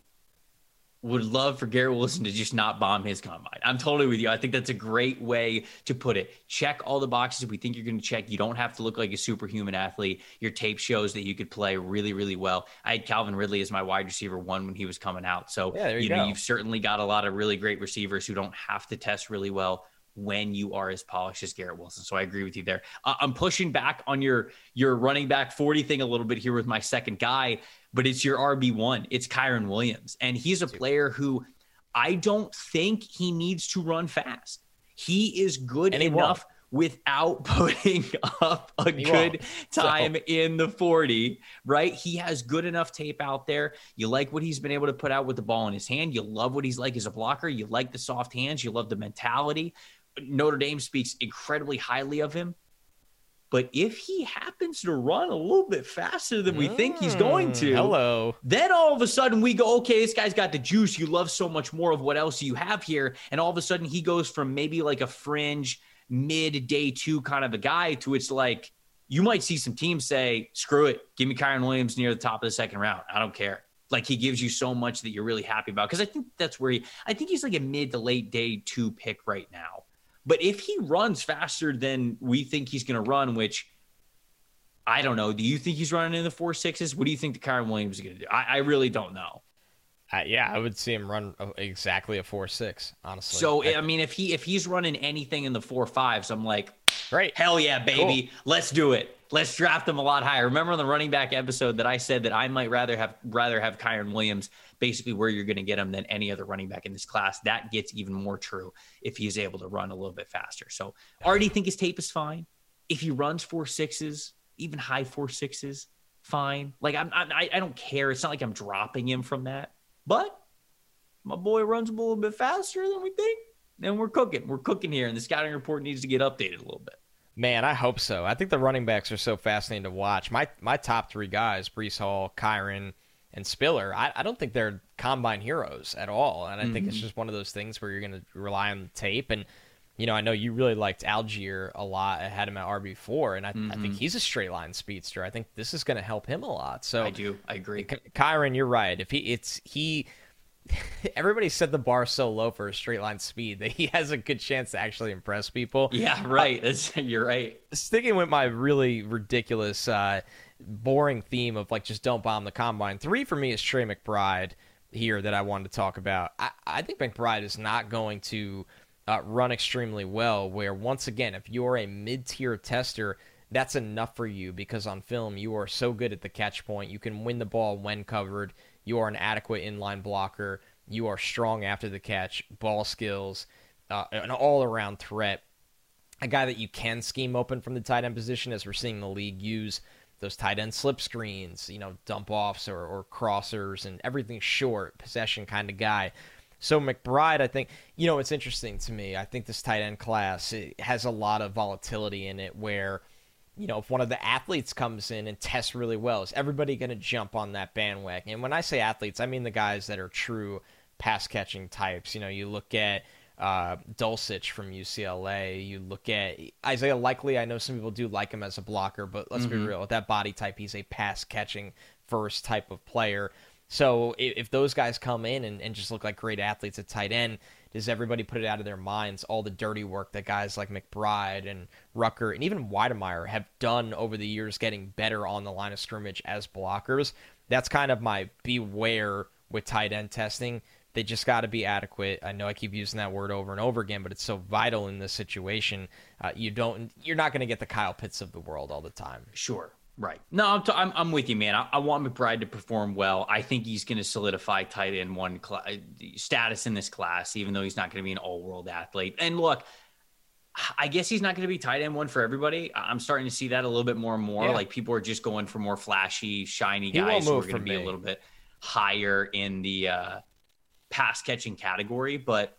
would love for Garrett Wilson to just not bomb his combine. I'm totally with you. I think that's a great way to put it. Check all the boxes we think you're going to check. You don't have to look like a superhuman athlete. Your tape shows that you could play really, really well. I had Calvin Ridley as my wide receiver one when he was coming out. So yeah, you, you know, you've certainly got a lot of really great receivers who don't have to test really well when you are as polished as Garrett Wilson. So I agree with you there. Uh, I'm pushing back on your your running back 40 thing a little bit here with my second guy but it's your RB1. It's Kyren Williams. And he's a player who I don't think he needs to run fast. He is good and enough without putting up a He good time So- in the 40, right? He has good enough tape out there. You like what he's been able to put out with the ball in his hand. You love what he's like as a blocker. You like the soft hands. You love the mentality. Notre Dame speaks incredibly highly of him. But if he happens to run a little bit faster than we think he's going Mm, to, Hello. then all of a sudden we go, okay, this guy's got the juice. You love so much more of what else you have here. And all of a sudden he goes from maybe like a fringe mid day two kind of a guy to it's like you might see some teams say, screw it, give me Kyren Williams near the top of the second round. I don't care. Like he gives you so much that you're really happy about. Cause I think that's where he, I think he's like a mid to late day two pick right now. But if he runs faster than we think he's going to run, which I don't know. Do you think he's running in the four sixes? What do you think the Kyren Williams is going to do? I, I really don't know. Uh, yeah, I would see him run exactly a four six. Honestly. So I- I mean, if he if he's running anything in the four fives, I'm like, great. hell yeah, baby, let's do it. Let's draft him a lot higher. Remember on the running back episode that I said that I might rather have rather have Kyren Williams basically where you're going to get him than any other running back in this class. That gets even more true if he's able to run a little bit faster. So I already think his tape is fine. If he runs four sixes, even high four sixes, fine. Like I'm, I I don't care. It's not like I'm dropping him from that. But my boy runs a little bit faster than we think. Then we're cooking. We're cooking here, and the scouting report needs to get updated a little bit. Man, I hope so. I think the running backs are so fascinating to watch. My my top three guys, Breece Hall, Kyren, and Spiller, I, I don't think they're combine heroes at all. And I think it's mm-hmm. just one of those things where you're going to rely on the tape. And, you know, I know you really liked Allgeier a lot. I had him at RB4, and I, I think mm-hmm. he's a straight line speedster. I think this is going to help him a lot. So I do. I agree. Kyren, you're right. If he, it's he. Everybody set the bar so low for a straight line speed that he has a good chance to actually impress people. Yeah, right. That's, you're right. Sticking with my really ridiculous, uh, boring theme of like just don't bomb the combine. Three for me is Trey McBride here that I wanted to talk about. I, I think McBride is not going to uh, run extremely well. Where once again, if you're a mid tier tester, that's enough for you because on film you are so good at the catch point. You can win the ball when covered. You are an adequate inline blocker. You are strong after the catch, ball skills, uh, an all around threat a guy that you can scheme open from the tight end position as we're seeing the league use those tight end slip screens, you know, dump offs or, or crossers and everything short, possession kind of guy. So McBride, I think, you know, it's interesting to me. I think this tight end class has a lot of volatility in it where, you know, if one of the athletes comes in and tests really well, is everybody going to jump on that bandwagon? And when I say athletes, I mean the guys that are true pass catching types. You know, you look at uh, Dulcich from UCLA. You look at Isaiah Likely. I know some people do like him as a blocker, but let's be real. With that body type, he's a pass catching first type of player. So if, if those guys come in and, and just look like great athletes at tight end, does everybody put it out of their minds all the dirty work that guys like McBride and Rucker and even Wydermyer have done over the years getting better on the line of scrimmage as blockers? That's kind of my beware with tight end testing. They just got to be adequate. I know I keep using that word over and over again, but it's so vital in this situation. Uh, you don't, you're not going to get the Kyle Pitts of the world all the time. Sure. Right. No, I'm, t- I'm, I'm with you, man. I, I want McBride to perform well. I think he's going to solidify tight end one cl- status in this class, even though he's not going to be an all world athlete. And look, I guess he's not going to be tight end one for everybody. I'm starting to see that a little bit more and more. Yeah. Like people are just going for more flashy, shiny He guys who are going to be a little bit higher in the uh, pass catching category. But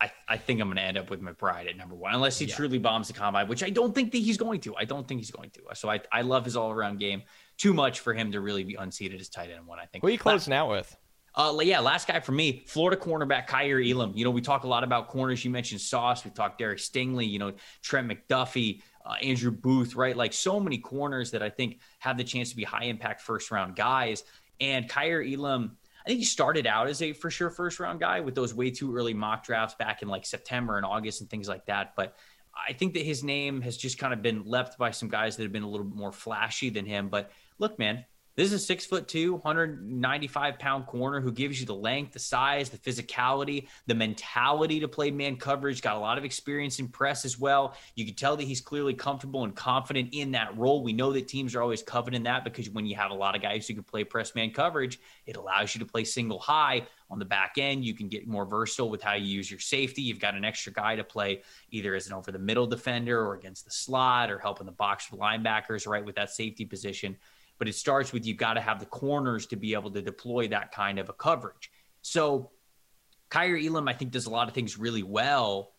I, I think I'm going to end up with McBride at number one, unless he Yeah. truly bombs the combine, which I don't think that he's going to. I don't think he's going to. So I, I love his all around game too much for him to really be unseated as tight end one. I think. Who are you closing out with? Uh, yeah, last guy for me, Florida cornerback Kaiir Elam. You know, we talk a lot about corners. You mentioned Sauce. We talked Derek Stingley. You know, Trent McDuffie, uh, Andrew Booth. Right, like so many corners that I think have the chance to be high impact first round guys. And Kaiir Elam, I think he started out as a for sure first round guy with those way too early mock drafts back in like September and August and things like that. But I think that his name has just kind of been left by some guys that have been a little bit more flashy than him. But look, man, This is a six foot two, 195 pound corner who gives you the length, the size, the physicality, the mentality to play man coverage. Got a lot of experience in press as well. You can tell that he's clearly comfortable and confident in that role. We know that teams are always coveting that because when you have a lot of guys who can play press man coverage, it allows you to play single high on the back end. You can get more versatile with how you use your safety. You've got an extra guy to play either as an over the middle defender or against the slot or helping the box linebackers, right, with that safety position. But it starts with you've got to have the corners to be able to deploy that kind of a coverage. So Kaiir Elam, I think, does a lot of things really well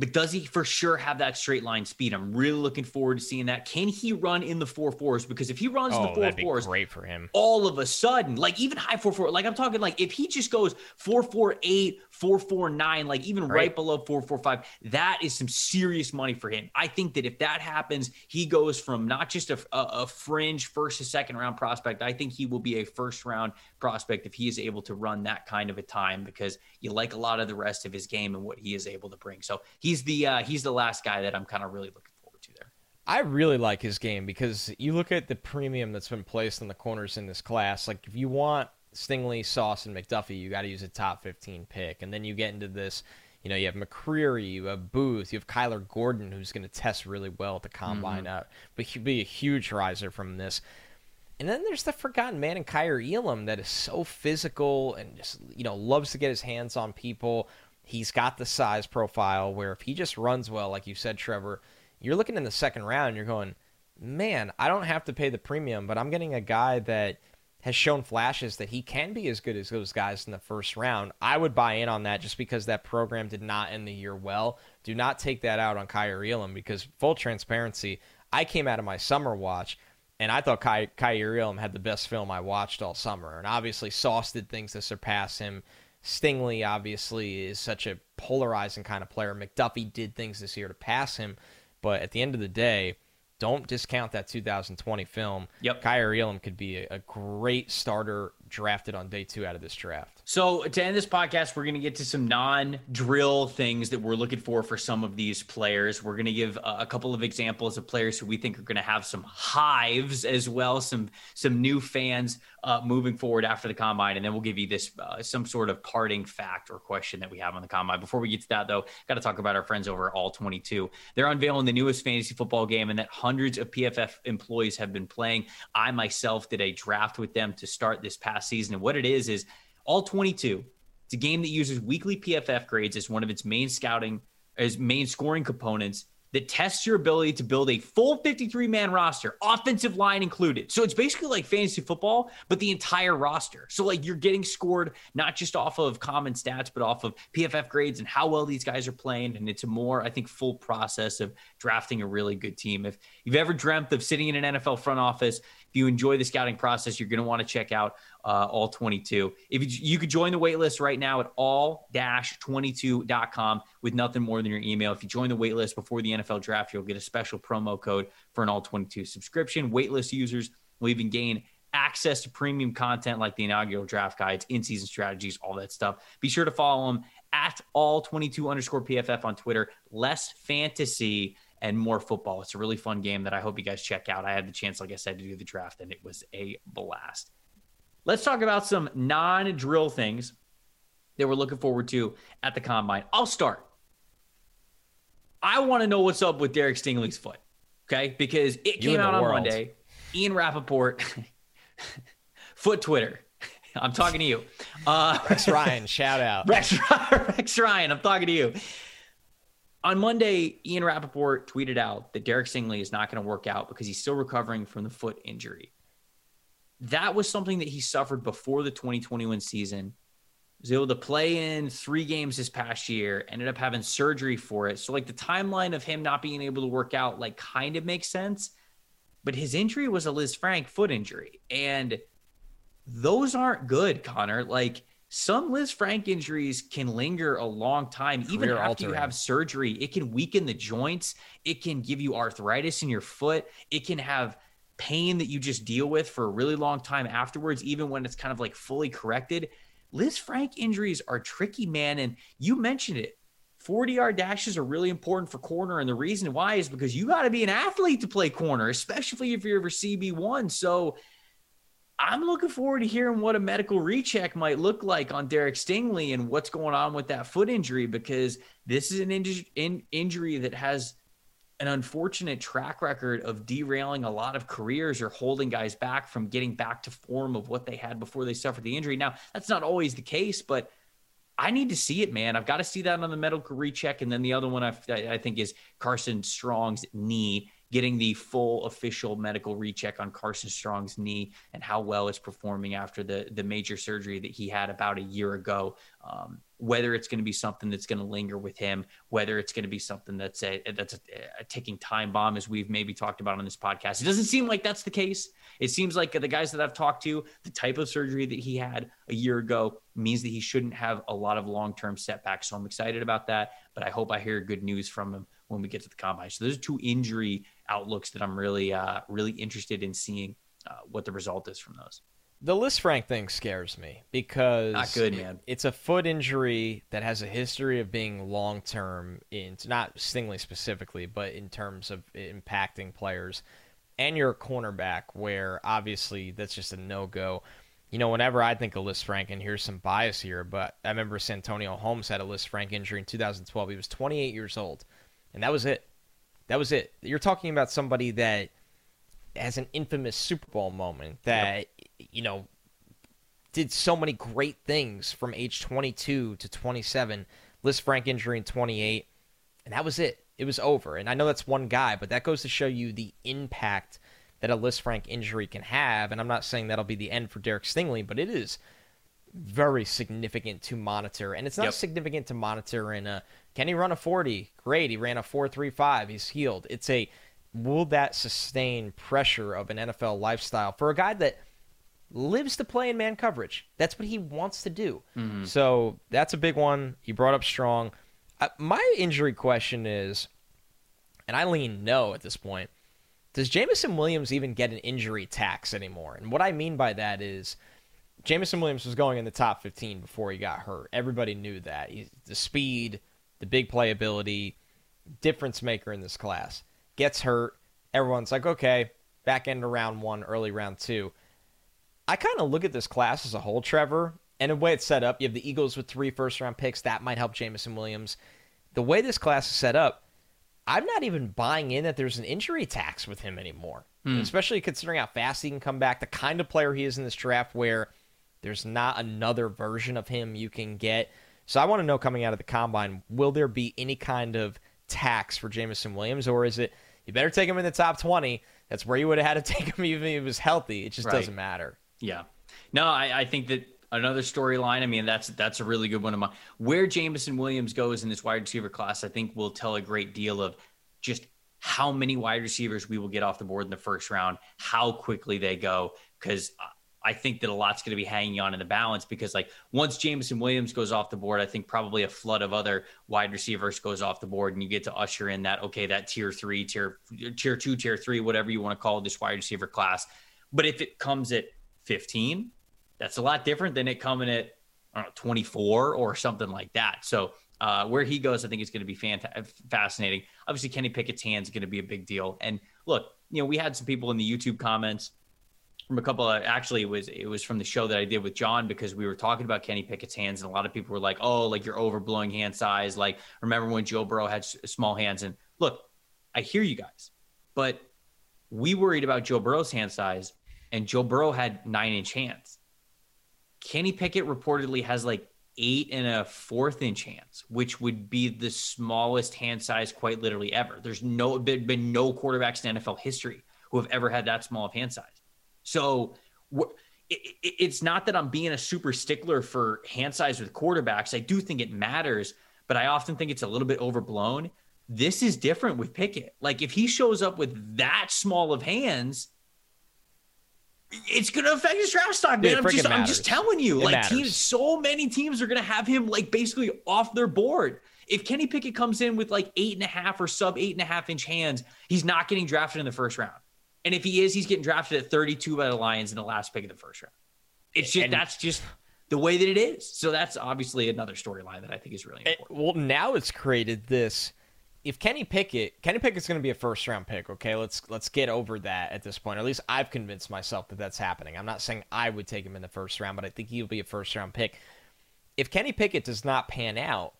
but does he for sure have that straight line speed? I'm really looking forward to seeing that. Can he run in the four fours? Because if he runs oh, the four fours, great for him. All of a sudden, like even high four four, like I'm talking like if he just goes four four eight, four four nine, like even right, right below four four five, that is some serious money for him. I think that if that happens, he goes from not just a, a, a fringe first to second round prospect. I think he will be a first round prospect if he is able to run that kind of a time because you like a lot of the rest of his game and what he is able to bring. So he he's the uh, he's the last guy that I'm kind of really looking forward to there. I really like his game because you look at the premium that's been placed on the corners in this class. Like if you want Stingley, Sauce, and McDuffie, you got to use a top 15 pick, and then you get into this. You know, you have McCreary, you have Booth, you have Kyler Gordon, who's going to test really well at the combine. Mm-hmm. Uh, but he'd be a huge riser from this. And then there's the forgotten man in Kaiir Elam that is so physical and just, you know, loves to get his hands on people, He's got the size profile where if he just runs well, like you said, Trevor, you're looking in the second round, you're going, man, I don't have to pay the premium, but I'm getting a guy that has shown flashes that he can be as good as those guys in the first round. I would buy in on that just because that program did not end the year well. Do not take that out on Kaiir Elam because full transparency, I came out of my summer watch and I thought Ky- Kaiir Elam had the best film I watched all summer. And obviously Sauce did things to surpass him. Stingley obviously is such a polarizing kind of player. McDuffie did things this year to pass him, but at the end of the day, don't discount that 2020 film. Yep. Kaiir Elam could be a, a, great starter drafted on day two out of this draft. So to end this podcast, we're going to get to some non-drill things that we're looking for for some of these players. We're going to give a, a couple of examples of players who we think are going to have some hives as well, some some new fans uh, moving forward after the combine, and then we'll give you this uh, some sort of parting fact or question that we have on the combine. Before we get to that, though, got to talk about our friends over at All 22. They're unveiling the newest fantasy football game, and that hundreds of PFF employees have been playing. I myself did a draft with them to start this past season, and what it is is All 22. It's a game that uses weekly PFF grades as one of its main scouting as main scoring components that tests your ability to build a full 53 man roster, offensive line included. So it's basically like fantasy football, but the entire roster. So, like, you're getting scored not just off of common stats, but off of PFF grades and how well these guys are playing. And it's a more, I think, full process of drafting a really good team. If you've ever dreamt of sitting in an NFL front office, if you enjoy the scouting process, you're going to want to check out uh, all 22. If you, you could join the waitlist right now at all-22.com with nothing more than your email. If you join the waitlist before the NFL draft, you'll get a special promo code for an all 22 subscription. Waitlist users will even gain access to premium content like the inaugural draft guides, in-season strategies, all that stuff. Be sure to follow them at all 22 underscore PFF on Twitter. Less fantasy and more football. It's a really fun game that I hope you guys check out. I had the chance, like I said, to do the draft, and it was a blast. Let's talk about some non drill things that we're looking forward to at the combine. I'll start. I want to know what's up with Derek Stingley's foot, okay? Because it came out on world. Monday. Ian Rapoport, foot Twitter. I'm talking to you. Uh, Rex Ryan, shout out. Rex, Rex Ryan, I'm talking to you on Monday, Ian Rapoport tweeted out that Derek Stingley is not going to work out because he's still recovering from the foot injury. That was something that he suffered before the 2021 season. He was able to play in three games this past year, ended up having surgery for it. So, like, the timeline of him not being able to work out, like, kind of makes sense. But his injury was a Lisfranc foot injury. And those aren't good, Connor. Like, some Liz Lisfranc injuries can linger a long time, even after altering. you have surgery. It can weaken the joints. It can give you arthritis in your foot. It can have pain that you just deal with for a really long time afterwards, even when it's kind of like fully corrected. Liz Lisfranc injuries are tricky, man. And you mentioned it. 40 yard dashes are really important for corner. And the reason why is because you got to be an athlete to play corner, especially if you're over CB1. So I'm looking forward to hearing what a medical recheck might look like on Derek Stingley and what's going on with that foot injury because this is an in- in- injury that has an unfortunate track record of derailing a lot of careers or holding guys back from getting back to form of what they had before they suffered the injury. Now, that's not always the case, but I need to see it, man. I've got to see that on the medical recheck. And then the other one I, I think is Carson Strong's knee getting the full official medical recheck on Carson Strong's knee and how well it's performing after the the major surgery that he had about a year ago. Um, whether it's going to be something that's going to linger with him, whether it's going to be something that's a that's a, a, ticking time bomb, as we've maybe talked about on this podcast. It doesn't seem like that's the case. It seems like the guys that I've talked to, the type of surgery that he had a year ago means that he shouldn't have a lot of long term setbacks. So I'm excited about that. But I hope I hear good news from him when we get to the combine. So those are two injury outlooks that I'm really uh, really interested in seeing uh, what the result is from those. The Lisfranc thing scares me because not good, man. It's a foot injury that has a history of being long term, in not Stingley specifically, but in terms of impacting players. And you're a cornerback, where obviously that's just a no go. You know, whenever I think of Lisfranc, and here's some bias here, but I remember Santonio Holmes had a Lisfranc injury in 2012. He was 28 years old, and that was it. That was it. You're talking about somebody that has an infamous Super Bowl moment that yep. you know did so many great things from age 22 to 27. Lisfranc injury in 28, and that was it. It was over. And I know that's one guy, but that goes to show you the impact that a Lisfranc injury can have. And I'm not saying that'll be the end for Derek Stingley, but it is very significant to monitor. And it's not yep. significant to monitor in a can he run a 40? Great. He ran a 4.35. He's healed. It's a will that sustain pressure of an NFL lifestyle for a guy that lives to play in man coverage? That's what he wants to do. Mm-hmm. So that's a big one. He brought up strong. Uh, my injury question is, and I lean no at this point. Does Jameson Williams even get an injury tax anymore? And what I mean by that is, Jameson Williams was going in the top 15 before he got hurt. Everybody knew that. He's the speed, the big playability, difference maker in this class gets hurt. Everyone's like, okay, back end of round one, early round two. I kind of look at this class as a whole, Trevor, and the way it's set up, you have the Eagles with three first round picks. That might help Jameson Williams. The way this class is set up, I'm not even buying in that there's an injury tax with him anymore, mm. especially considering how fast he can come back, the kind of player he is in this draft where there's not another version of him you can get. So I want to know coming out of the combine, will there be any kind of tax for Jameson Williams, or is it you better take him in the top 20. That's where you would have had to take him even if he was healthy. It just right. doesn't matter. Yeah. No, I, I think that another storyline. I mean, that's that's a really good one of mine. Where Jameson Williams goes in this wide receiver class, I think will tell a great deal of just how many wide receivers we will get off the board in the first round, how quickly they go. Because uh, I think that a lot's going to be hanging on in the balance because, like, once Jameson Williams goes off the board, I think probably a flood of other wide receivers goes off the board, and you get to usher in that okay, that tier three, tier tier two, tier three, whatever you want to call this wide receiver class. But if it comes at 15, that's a lot different than it coming at I don't know 24 or something like that. So uh, where he goes, I think is going to be fant- fascinating. Obviously, Kenny Pickett's hands is going to be a big deal. And look, you know, we had some people in the YouTube comments from a couple of actually it was it was from the show that I did with Jon because we were talking about Kenny Pickett's hands and a lot of people were like, "Oh, like you're overblowing hand size." Like remember when Joe Burrow had small hands and look, I hear you guys. But we worried about Joe Burrow's hand size and Joe Burrow had 9-inch hands. Kenny Pickett reportedly has like 8 and a fourth inch hands, which would be the smallest hand size quite literally ever. There's no been, been no quarterbacks in NFL history who have ever had that small of hand size. So it's not that I'm being a super stickler for hand size with quarterbacks. I do think it matters, but I often think it's a little bit overblown. This is different with Pickett. Like if he shows up with that small of hands, it's going to affect his draft stock, man. I'm just, I'm just telling you, it like matters. teams, so many teams are going to have him like basically off their board. If Kenny Pickett comes in with like eight and a half or sub eight and a half inch hands, he's not getting drafted in the first round. And if he is, he's getting drafted at 32 by the Lions in the last pick of the first round. It's just and, that's just the way that it is. So that's obviously another storyline that I think is really important. well, now it's created this if Kenny Pickett, Kenny Pickett's going to be a first round pick. Okay, let's let's get over that at this point. Or at least I've convinced myself that that's happening. I'm not saying I would take him in the first round, but I think he'll be a first round pick. If Kenny Pickett does not pan out,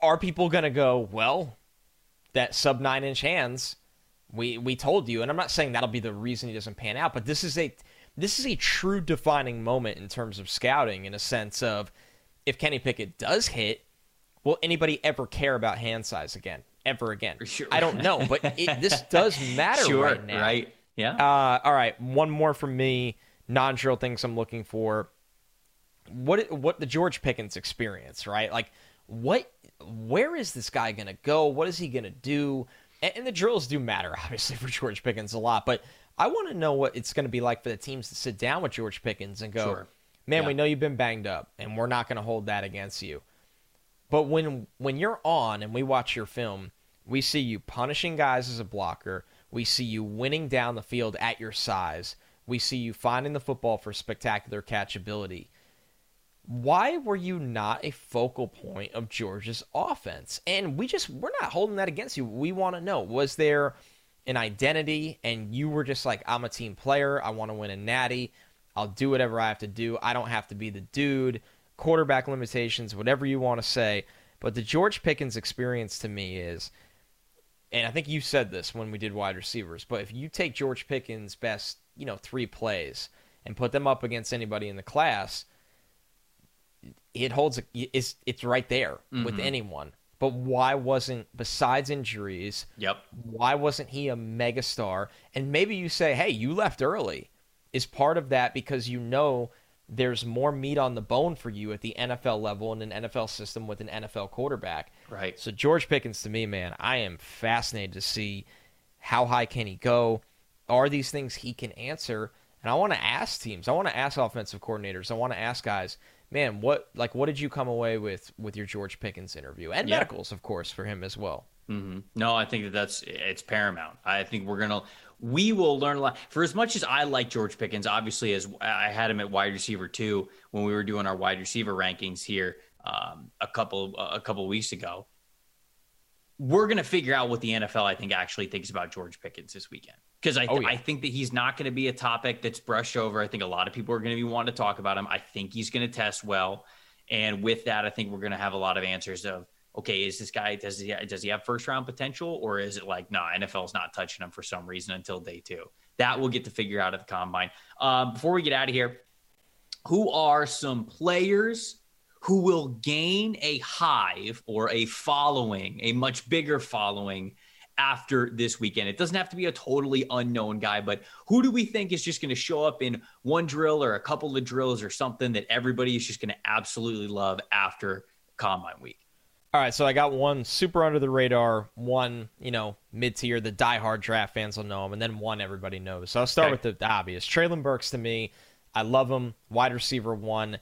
are people going to go well? That sub nine inch hands, we we told you, and I'm not saying that'll be the reason he doesn't pan out, but this is a this is a true defining moment in terms of scouting, in a sense of if Kenny Pickett does hit will anybody ever care about hand size again? Ever again? Sure. I don't know, but it, this does matter sure, right now. Right? Yeah. Uh, all right, one more from me. Non-drill things I'm looking for. What what the George Pickens experience, right? Like, what? Where is this guy gonna go? What is he gonna do? And, the drills do matter, obviously, for George Pickens a lot. But I want to know what it's going to be like for the teams to sit down with George Pickens and go, Sure. "Man, Yeah. we know you've been banged up, and we're not going to hold that against you." But when when you're on and we watch your film, we see you punishing guys as a blocker. We see you winning down the field at your size. We see you finding the football for spectacular catchability. Why were you not a focal point of Georgia's offense? And we just we're not holding that against you. We want to know was there an identity and you were just like I'm a team player. I want to win a natty. I'll do whatever I have to do. I don't have to be the dude. Quarterback limitations, whatever you want to say. But the George Pickens experience to me is, and I think you said this when we did wide receivers, but if you take George Pickens' best, you know, three plays and put them up against anybody in the class, it holds a, it's it's right there with mm-hmm. anyone. But why wasn't besides injuries? yep. Why wasn't he a megastar? And maybe you say, hey, you left early. Is part of that because you know there's more meat on the bone for you at the NFL level in an NFL system with an NFL quarterback. Right. So George Pickens to me, man, I am fascinated to see how high can he go? Are these things he can answer? And I want to ask teams. I want to ask offensive coordinators. I want to ask guys, man, what like what did you come away with with your George Pickens interview and Yeah. medicals, of course, for him as well. hmm No, I think that that's it's paramount. I think we're gonna we will learn a lot. For as much as I like George Pickens, obviously, as I had him at wide receiver too when we were doing our wide receiver rankings here um, a couple a couple weeks ago. We're gonna figure out what the NFL I think actually thinks about George Pickens this weekend because I Oh, yeah. I think that he's not going to be a topic that's brushed over. I think a lot of people are going to be wanting to talk about him. I think he's going to test well, and with that, I think we're going to have a lot of answers of okay, is this guy does he does he have first round potential or is it like no NFL's not touching him for some reason until day two? That we'll get to figure out at the combine. Um, before we get out of here, who are some players who will gain a hive or a following, a much bigger following after this weekend? It doesn't have to be a totally unknown guy, but who do we think is just going to show up in one drill or a couple of drills or something that everybody is just going to absolutely love after combine week? All right, so I got one super under the radar, one, you know, mid tier, the diehard draft fans will know him, and then one everybody knows. So I'll start Okay. with the, the obvious. Treylon Burks to me, I love him. Wide receiver one.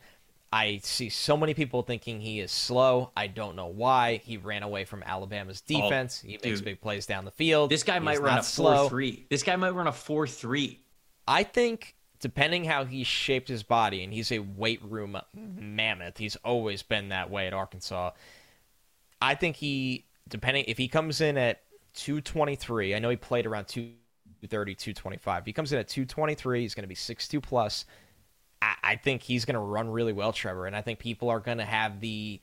I see so many people thinking he is slow. I don't know why. He ran away from Alabama's oh, defense. he makes Oh, dude. big plays down the field. This guy might run a slow. four three. This guy might run a four three. I think depending how he shaped his body, and he's a weight room mammoth. He's always been that way at Arkansas. I think he, depending if he comes in at 223, I know he played around 230, 225. If he comes in at 223, he's going to be 6'2 plus. I, I think he's going to run really well, Trevor, and I think people are going to have the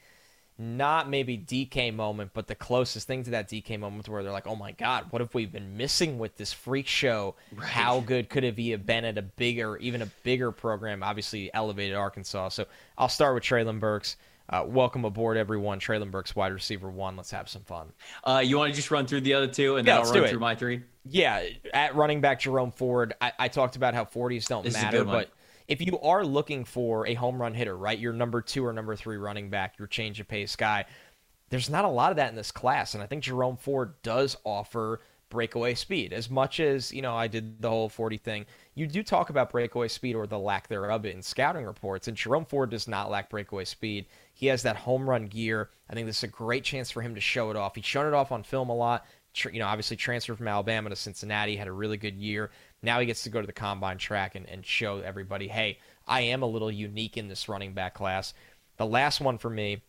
not maybe DK moment, but the closest thing to that DK moment where they're like, "Oh my God, what have we been missing with this freak show? Right. How good could it be have been at a bigger, even a bigger program? Obviously, elevated Arkansas." So I'll start with Treylon Burks. Uh, welcome aboard, everyone. Treylon Burks, wide receiver one. Let's have some fun. Uh, you want to just run through the other two and yeah, then I'll run through my three? Yeah, at running back Jerome Ford, I, I talked about how 40s don't This matter, but if you are looking for a home run hitter, right, your number two or number three running back, your change of pace guy, there's not a lot of that in this class, and I think Jerome Ford does offer breakaway speed. As much as you know, I did the whole 40 thing. You do talk about breakaway speed or the lack thereof in scouting reports, and Jerome Ford does not lack breakaway speed. He has that home run gear. I think this is a great chance for him to show it off. He's shown it off on film a lot. You know, obviously transferred from Alabama to Cincinnati, had a really good year. Now he gets to go to the combine track and, and show everybody, hey, I am a little unique in this running back class. The last one for me,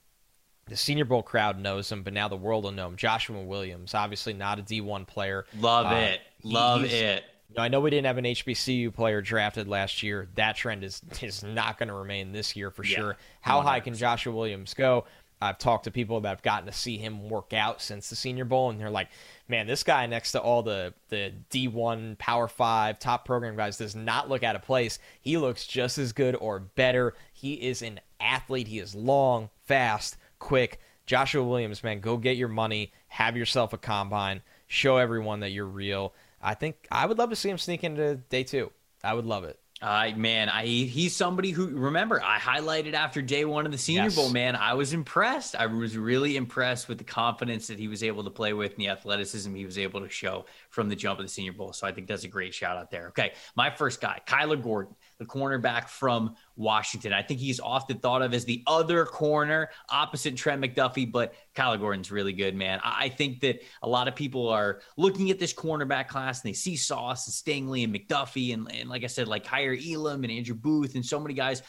the Senior Bowl crowd knows him, but now the world will know him. Joshua Williams, obviously not a D1 player. Love uh, it. Love it. I know we didn't have an HBCU player drafted last year. That trend is is not going to remain this year for yeah, sure. How 100%. high can Joshua Williams go? I've talked to people that have gotten to see him work out since the Senior Bowl, and they're like, "Man, this guy next to all the the D1 Power Five top program guys does not look out of place. He looks just as good or better. He is an athlete. He is long, fast, quick. Joshua Williams, man, go get your money, have yourself a combine, show everyone that you're real. I think I would love to see him sneak into day two. I would love it. I uh, man, I he's somebody who remember I highlighted after day one of the Senior yes. Bowl. Man, I was impressed. I was really impressed with the confidence that he was able to play with and the athleticism he was able to show from the jump of the Senior Bowl. So I think that's a great shout out there. Okay, my first guy, Kyler Gordon the cornerback from Washington. I think he's often thought of as the other corner opposite Trent McDuffie, but Kyler Gordon's really good, man. I think that a lot of people are looking at this cornerback class and they see Sauce and Stingley and McDuffie and, and like I said, like Kaiir Elam and Andrew Booth and so many guys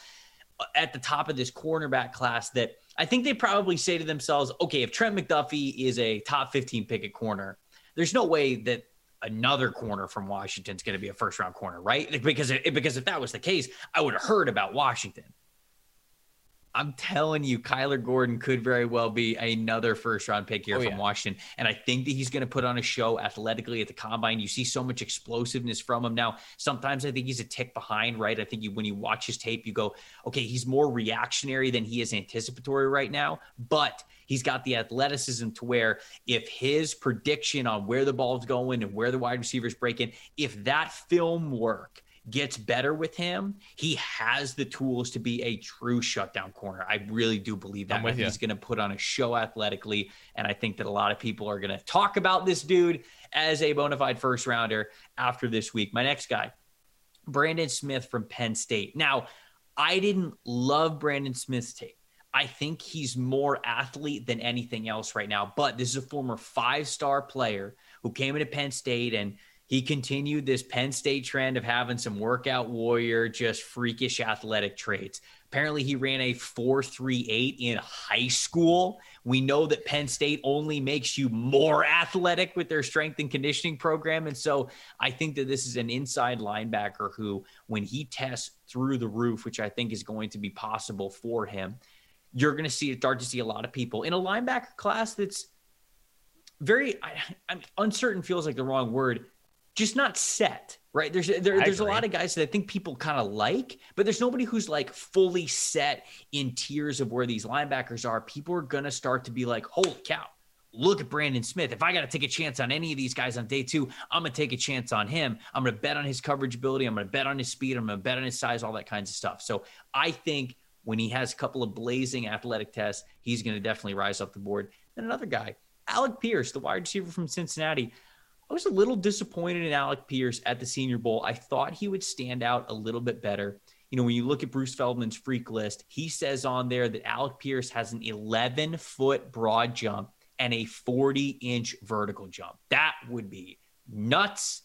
at the top of this cornerback class that I think they probably say to themselves, okay, if Trent McDuffie is a top 15 pick at corner, there's no way that another corner from Washington is going to be a first round corner, right? Because it, because if that was the case, I would have heard about Washington. I'm telling you, Kyler Gordon could very well be another first round pick here oh, from yeah. Washington. And I think that he's going to put on a show athletically at the combine. You see so much explosiveness from him. Now, sometimes I think he's a tick behind, right? I think you, when you watch his tape, you go, okay, he's more reactionary than he is anticipatory right now. But He's got the athleticism to where if his prediction on where the ball's going and where the wide receivers breaking, if that film work gets better with him, he has the tools to be a true shutdown corner. I really do believe that. He's going to put on a show athletically. And I think that a lot of people are going to talk about this dude as a bona fide first rounder after this week. My next guy, Brandon Smith from Penn State. Now, I didn't love Brandon Smith's tape. I think he's more athlete than anything else right now. But this is a former five star player who came into Penn State and he continued this Penn State trend of having some workout warrior, just freakish athletic traits. Apparently, he ran a 4.38 in high school. We know that Penn State only makes you more athletic with their strength and conditioning program. And so I think that this is an inside linebacker who, when he tests through the roof, which I think is going to be possible for him, you're going to see start to see a lot of people in a linebacker class that's very I, I'm uncertain feels like the wrong word just not set right? There's there, there's a lot of guys that i think people kind of like but there's nobody who's like fully set in tiers of where these linebackers are. People are going to start to be like holy cow look at brandon smith. If i got to take a chance on any of these guys on day two i'm going to take a chance on him. I'm going to bet on his coverage ability. I'm going to bet on his speed. I'm going to bet on his size all that kinds of stuff. So i think when he has a couple of blazing athletic tests, he's going to definitely rise up the board. And another guy, Alec Pierce, the wide receiver from Cincinnati. I was a little disappointed in Alec Pierce at the Senior Bowl. I thought he would stand out a little bit better. You know, when you look at Bruce Feldman's freak list, he says on there that Alec Pierce has an 11 foot broad jump and a 40 inch vertical jump. That would be nuts.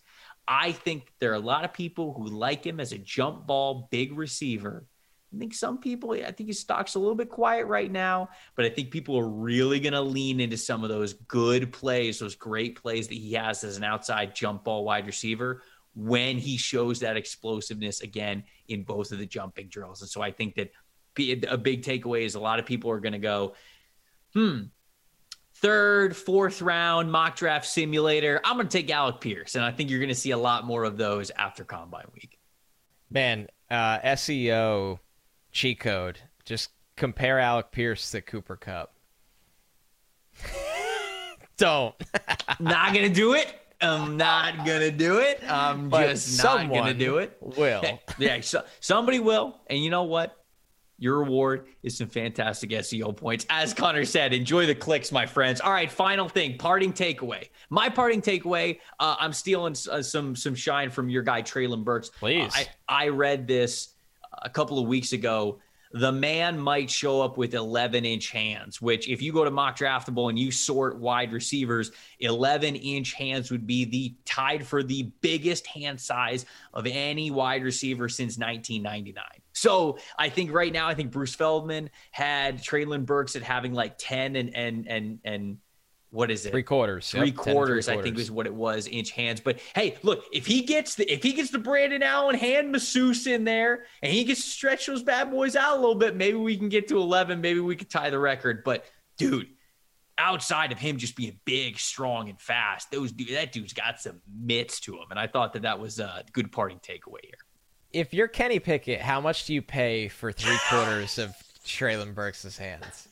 I think there are a lot of people who like him as a jump ball big receiver I think some people, I think his stock's a little bit quiet right now, but I think people are really going to lean into some of those good plays, those great plays that he has as an outside jump ball wide receiver when he shows that explosiveness again in both of the jumping drills. And so I think that a big takeaway is a lot of people are going to go, hmm, third, fourth round mock draft simulator. I'm going to take Alec Pierce. And I think you're going to see a lot more of those after combine week. Man, uh, SEO cheat code. Just compare Alec Pierce to Cooper Kupp. Don't. not gonna do it. I'm not gonna do it. I'm but just not gonna do it. Will. yeah, so, somebody will. And you know what? Your reward is some fantastic SEO points. As Connor said, enjoy the clicks, my friends. All right, final thing, parting takeaway. My parting takeaway. Uh, I'm stealing uh, some some shine from your guy Treylon Burks. Please. Uh, I I read this a couple of weeks ago the man might show up with 11 inch hands, which, if you go to mock draftable and you sort wide receivers, 11 inch hands would be the tied for the biggest hand size of any wide receiver since 1999. So I think right now, I think Bruce Feldman had Treylon Burks at having like 10 and, and, and, and, what is it? Three quarters. Three, yep, quarters, three quarters, I think is what it was, inch hands. But hey, look, if he gets the if he gets the Brandon Allen hand masseuse in there and he gets to stretch those bad boys out a little bit, maybe we can get to 11. Maybe we could tie the record. But dude, outside of him just being big, strong, and fast, those dude, that dude's got some mitts to him. And I thought that that was a good parting takeaway here. If you're Kenny Pickett, how much do you pay for three quarters of Treylon Burks' hands?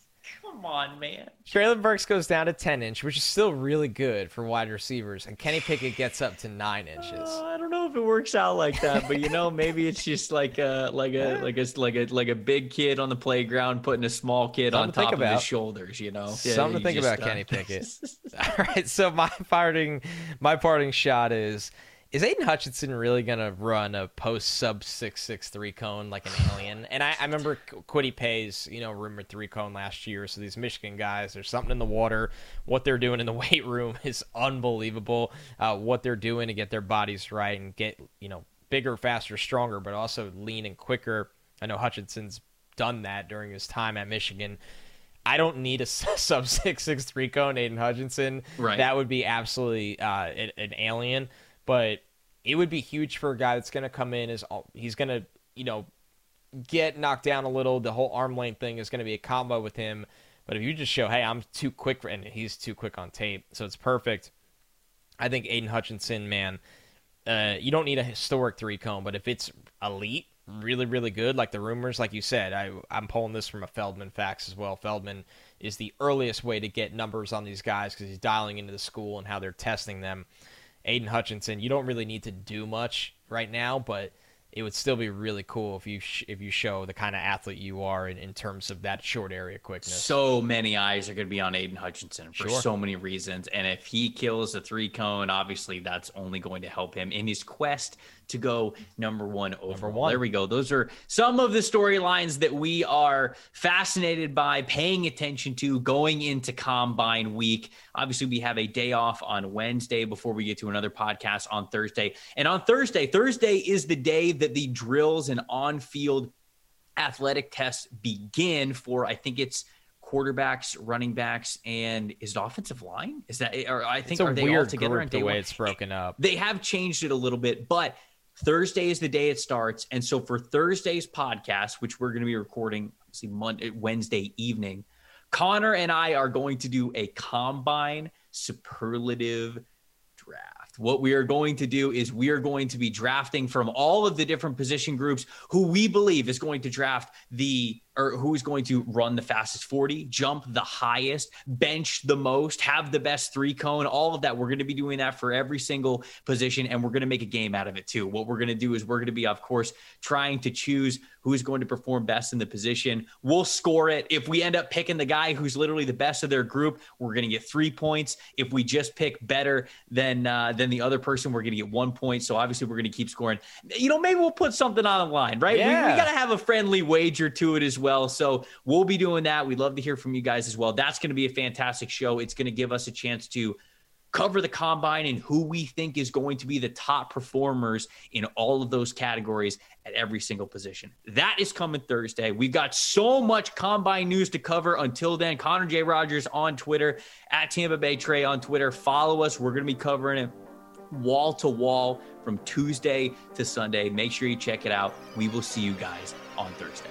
Come on, man. Treylon Burks goes down to 10 inch, which is still really good for wide receivers, and Kenny Pickett gets up to nine inches. Uh, I don't know if it works out like that, but you know, maybe it's just like a like a like a like a like a big kid on the playground putting a small kid Something on top of his shoulders. You know, yeah, something to think just, about, uh... Kenny Pickett. All right, so my parting my parting shot is is Aidan Hutchinson really gonna run a post sub six six three cone like an alien? And I, I remember Kwity Paye's, you know, rumored three cone last year. So these Michigan guys, there's something in the water. What they're doing in the weight room is unbelievable. Uh, what they're doing to get their bodies right and get you know bigger, faster, stronger, but also lean and quicker. I know Hutchinson's done that during his time at Michigan. I don't need a sub six six three cone Aidan Hutchinson. Right. That would be absolutely uh, an alien but it would be huge for a guy that's going to come in as he's going to, you know, get knocked down a little. The whole arm length thing is going to be a combo with him. But if you just show, hey, I'm too quick, and he's too quick on tape, so it's perfect. I think Aidan Hutchinson, man, uh, you don't need a historic three cone, but if it's elite, really, really good, like the rumors, like you said, I, I'm pulling this from a Feldman facts as well. Feldman is the earliest way to get numbers on these guys because he's dialing into the school and how they're testing them. Aidan Hutchinson, you don't really need to do much right now, but it would still be really cool if you sh- if you show the kind of athlete you are in, in terms of that short area quickness. So many eyes are going to be on Aidan Hutchinson for sure. so many reasons, and if he kills a three cone, obviously that's only going to help him in his quest to go number one overall. One. There we go. Those are some of the storylines that we are fascinated by, paying attention to going into Combine Week. Obviously, we have a day off on Wednesday before we get to another podcast on Thursday. And on Thursday, Thursday is the day that the drills and on field athletic tests begin for, I think it's quarterbacks, running backs, and is it offensive line? Is that or I think are they all together? Group, the way it's broken up. They have changed it a little bit, but Thursday is the day it starts. And so for Thursday's podcast, which we're going to be recording obviously Monday, Wednesday evening, Connor and I are going to do a combine superlative draft. What we are going to do is we are going to be drafting from all of the different position groups who we believe is going to draft the or who's going to run the fastest 40, jump the highest, bench the most, have the best three cone, all of that. We're going to be doing that for every single position, and we're going to make a game out of it too. What we're going to do is we're going to be, of course, trying to choose who's going to perform best in the position. We'll score it. If we end up picking the guy who's literally the best of their group, we're going to get three points. If we just pick better than uh, than the other person, we're going to get one point. So obviously, we're going to keep scoring. You know, maybe we'll put something on the line, right? Yeah. We, we got to have a friendly wager to it as well. So we'll be doing that. We'd love to hear from you guys as well. That's going to be a fantastic show. It's going to give us a chance to cover the combine and who we think is going to be the top performers in all of those categories at every single position. That is coming Thursday. We've got so much combine news to cover. Until then, Connor J. Rogers on Twitter, at Tampa Bay Trey on Twitter. Follow us. We're going to be covering it wall to wall from Tuesday to Sunday. Make sure you check it out. We will see you guys on Thursday.